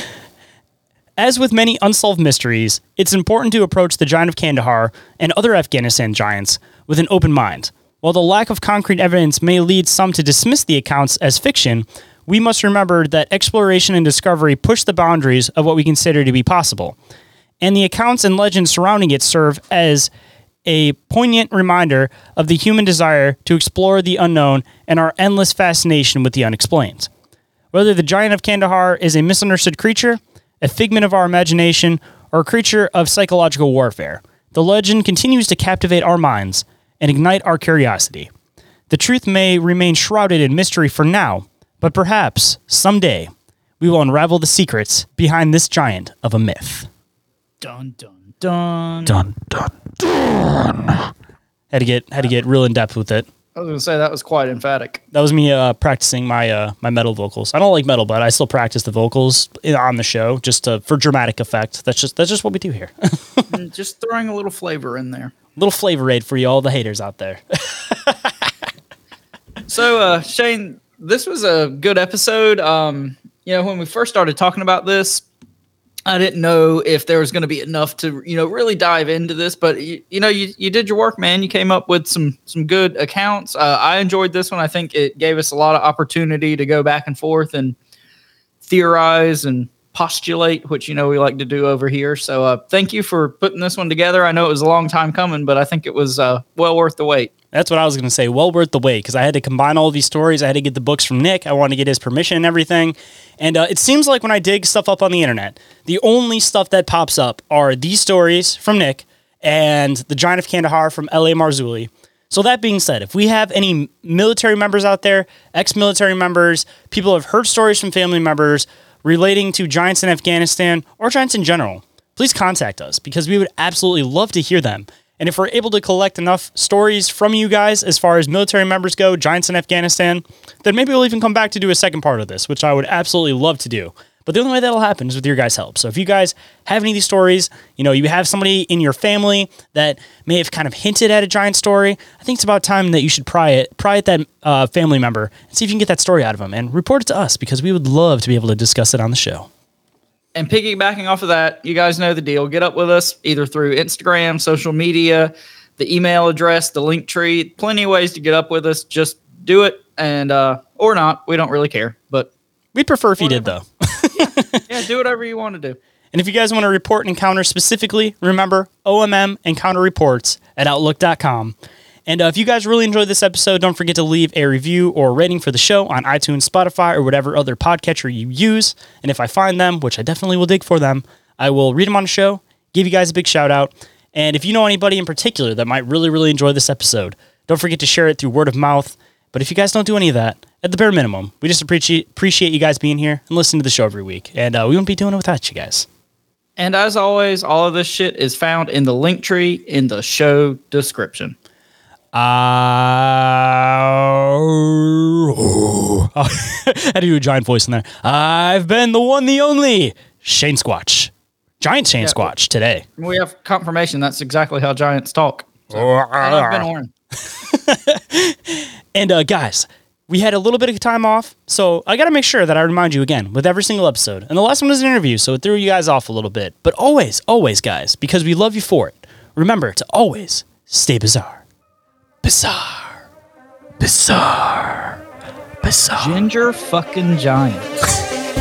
As with many unsolved mysteries, it's important to approach the giant of Kandahar and other Afghanistan giants with an open mind. While the lack of concrete evidence may lead some to dismiss the accounts as fiction, we must remember that exploration and discovery push the boundaries of what we consider to be possible. And the accounts and legends surrounding it serve as a poignant reminder of the human desire to explore the unknown and our endless fascination with the unexplained. Whether the giant of Kandahar is a misunderstood creature, a figment of our imagination, or a creature of psychological warfare, the legend continues to captivate our minds and ignite our curiosity. The truth may remain shrouded in mystery for now, but perhaps someday we will unravel the secrets behind this giant of a myth. Dun dun dun. Dun dun dun. Had to get had to get real in depth with it. I was gonna say that was quite emphatic. That was me uh, practicing my uh, my metal vocals. I don't like metal, but I still practice the vocals on the show just to, for dramatic effect. That's just that's just what we do here. Mm, Just throwing a little flavor in there. Little flavor aid for you all the haters out there. So, uh, Shayn, this was a good episode. Um, you know, when we first started talking about this, I didn't know if there was going to be enough to, you know, really dive into this. But you, you know, you, you did your work, man. You came up with some some good accounts. Uh, I enjoyed this one. I think it gave us a lot of opportunity to go back and forth and theorize and postulate, which you know we like to do over here. So, uh, thank you for putting this one together. I know it was a long time coming, but I think it was uh, well worth the wait. That's what I was going to say. Well worth the wait because I had to combine all these stories. I had to get the books from Nick. I wanted to get his permission and everything. And uh, it seems like when I dig stuff up on the internet, the only stuff that pops up are these stories from Nick and the Giant of Kandahar from L.A. Marzulli. So that being said, if we have any military members out there, ex-military members, people who have heard stories from family members relating to giants in Afghanistan or giants in general, please contact us because we would absolutely love to hear them. And if we're able to collect enough stories from you guys as far as military members go, giants in Afghanistan, then maybe we'll even come back to do a second part of this, which I would absolutely love to do. But the only way that'll happen is with your guys' help. So if you guys have any of these stories, you know, you have somebody in your family that may have kind of hinted at a giant story, I think it's about time that you should pry it, pry at that uh, family member and see if you can get that story out of them and report it to us because we would love to be able to discuss it on the show. And piggybacking off of that, you guys know the deal. Get up with us either through Instagram, social media, the email address, the link tree. Plenty of ways to get up with us. Just do it, and uh, or not. We don't really care, but we'd prefer if you did though. yeah, do whatever you want to do. And if you guys want to report an encounter specifically, remember OMM encounter reports at outlook.com. And uh, if you guys really enjoyed this episode, don't forget to leave a review or rating for the show on iTunes, Spotify, or whatever other podcatcher you use. And if I find them, which I definitely will dig for them, I will read them on the show, give you guys a big shout out. And if you know anybody in particular that might really, really enjoy this episode, don't forget to share it through word of mouth. But if you guys don't do any of that, at the bare minimum, we just appreciate appreciate you guys being here and listening to the show every week. And uh, we wouldn't be doing it without you guys. And as always, all of this shit is found in the link tree in the show description. Uh, oh, I had to do a giant voice in there. I've been the one, the only Shayn Squatch, giant Shayn Yeah. Squatch today. We have confirmation that's exactly how giants talk. So, and I've been Orin. And uh, guys, we had a little bit of time off, so I got to make sure that I remind you again with every single episode. And the last one was an interview, so it threw you guys off a little bit. But always, always, guys, because we love you for it. Remember to always stay bizarre, bizarre, bizarre, bizarre. Ginger fucking giants.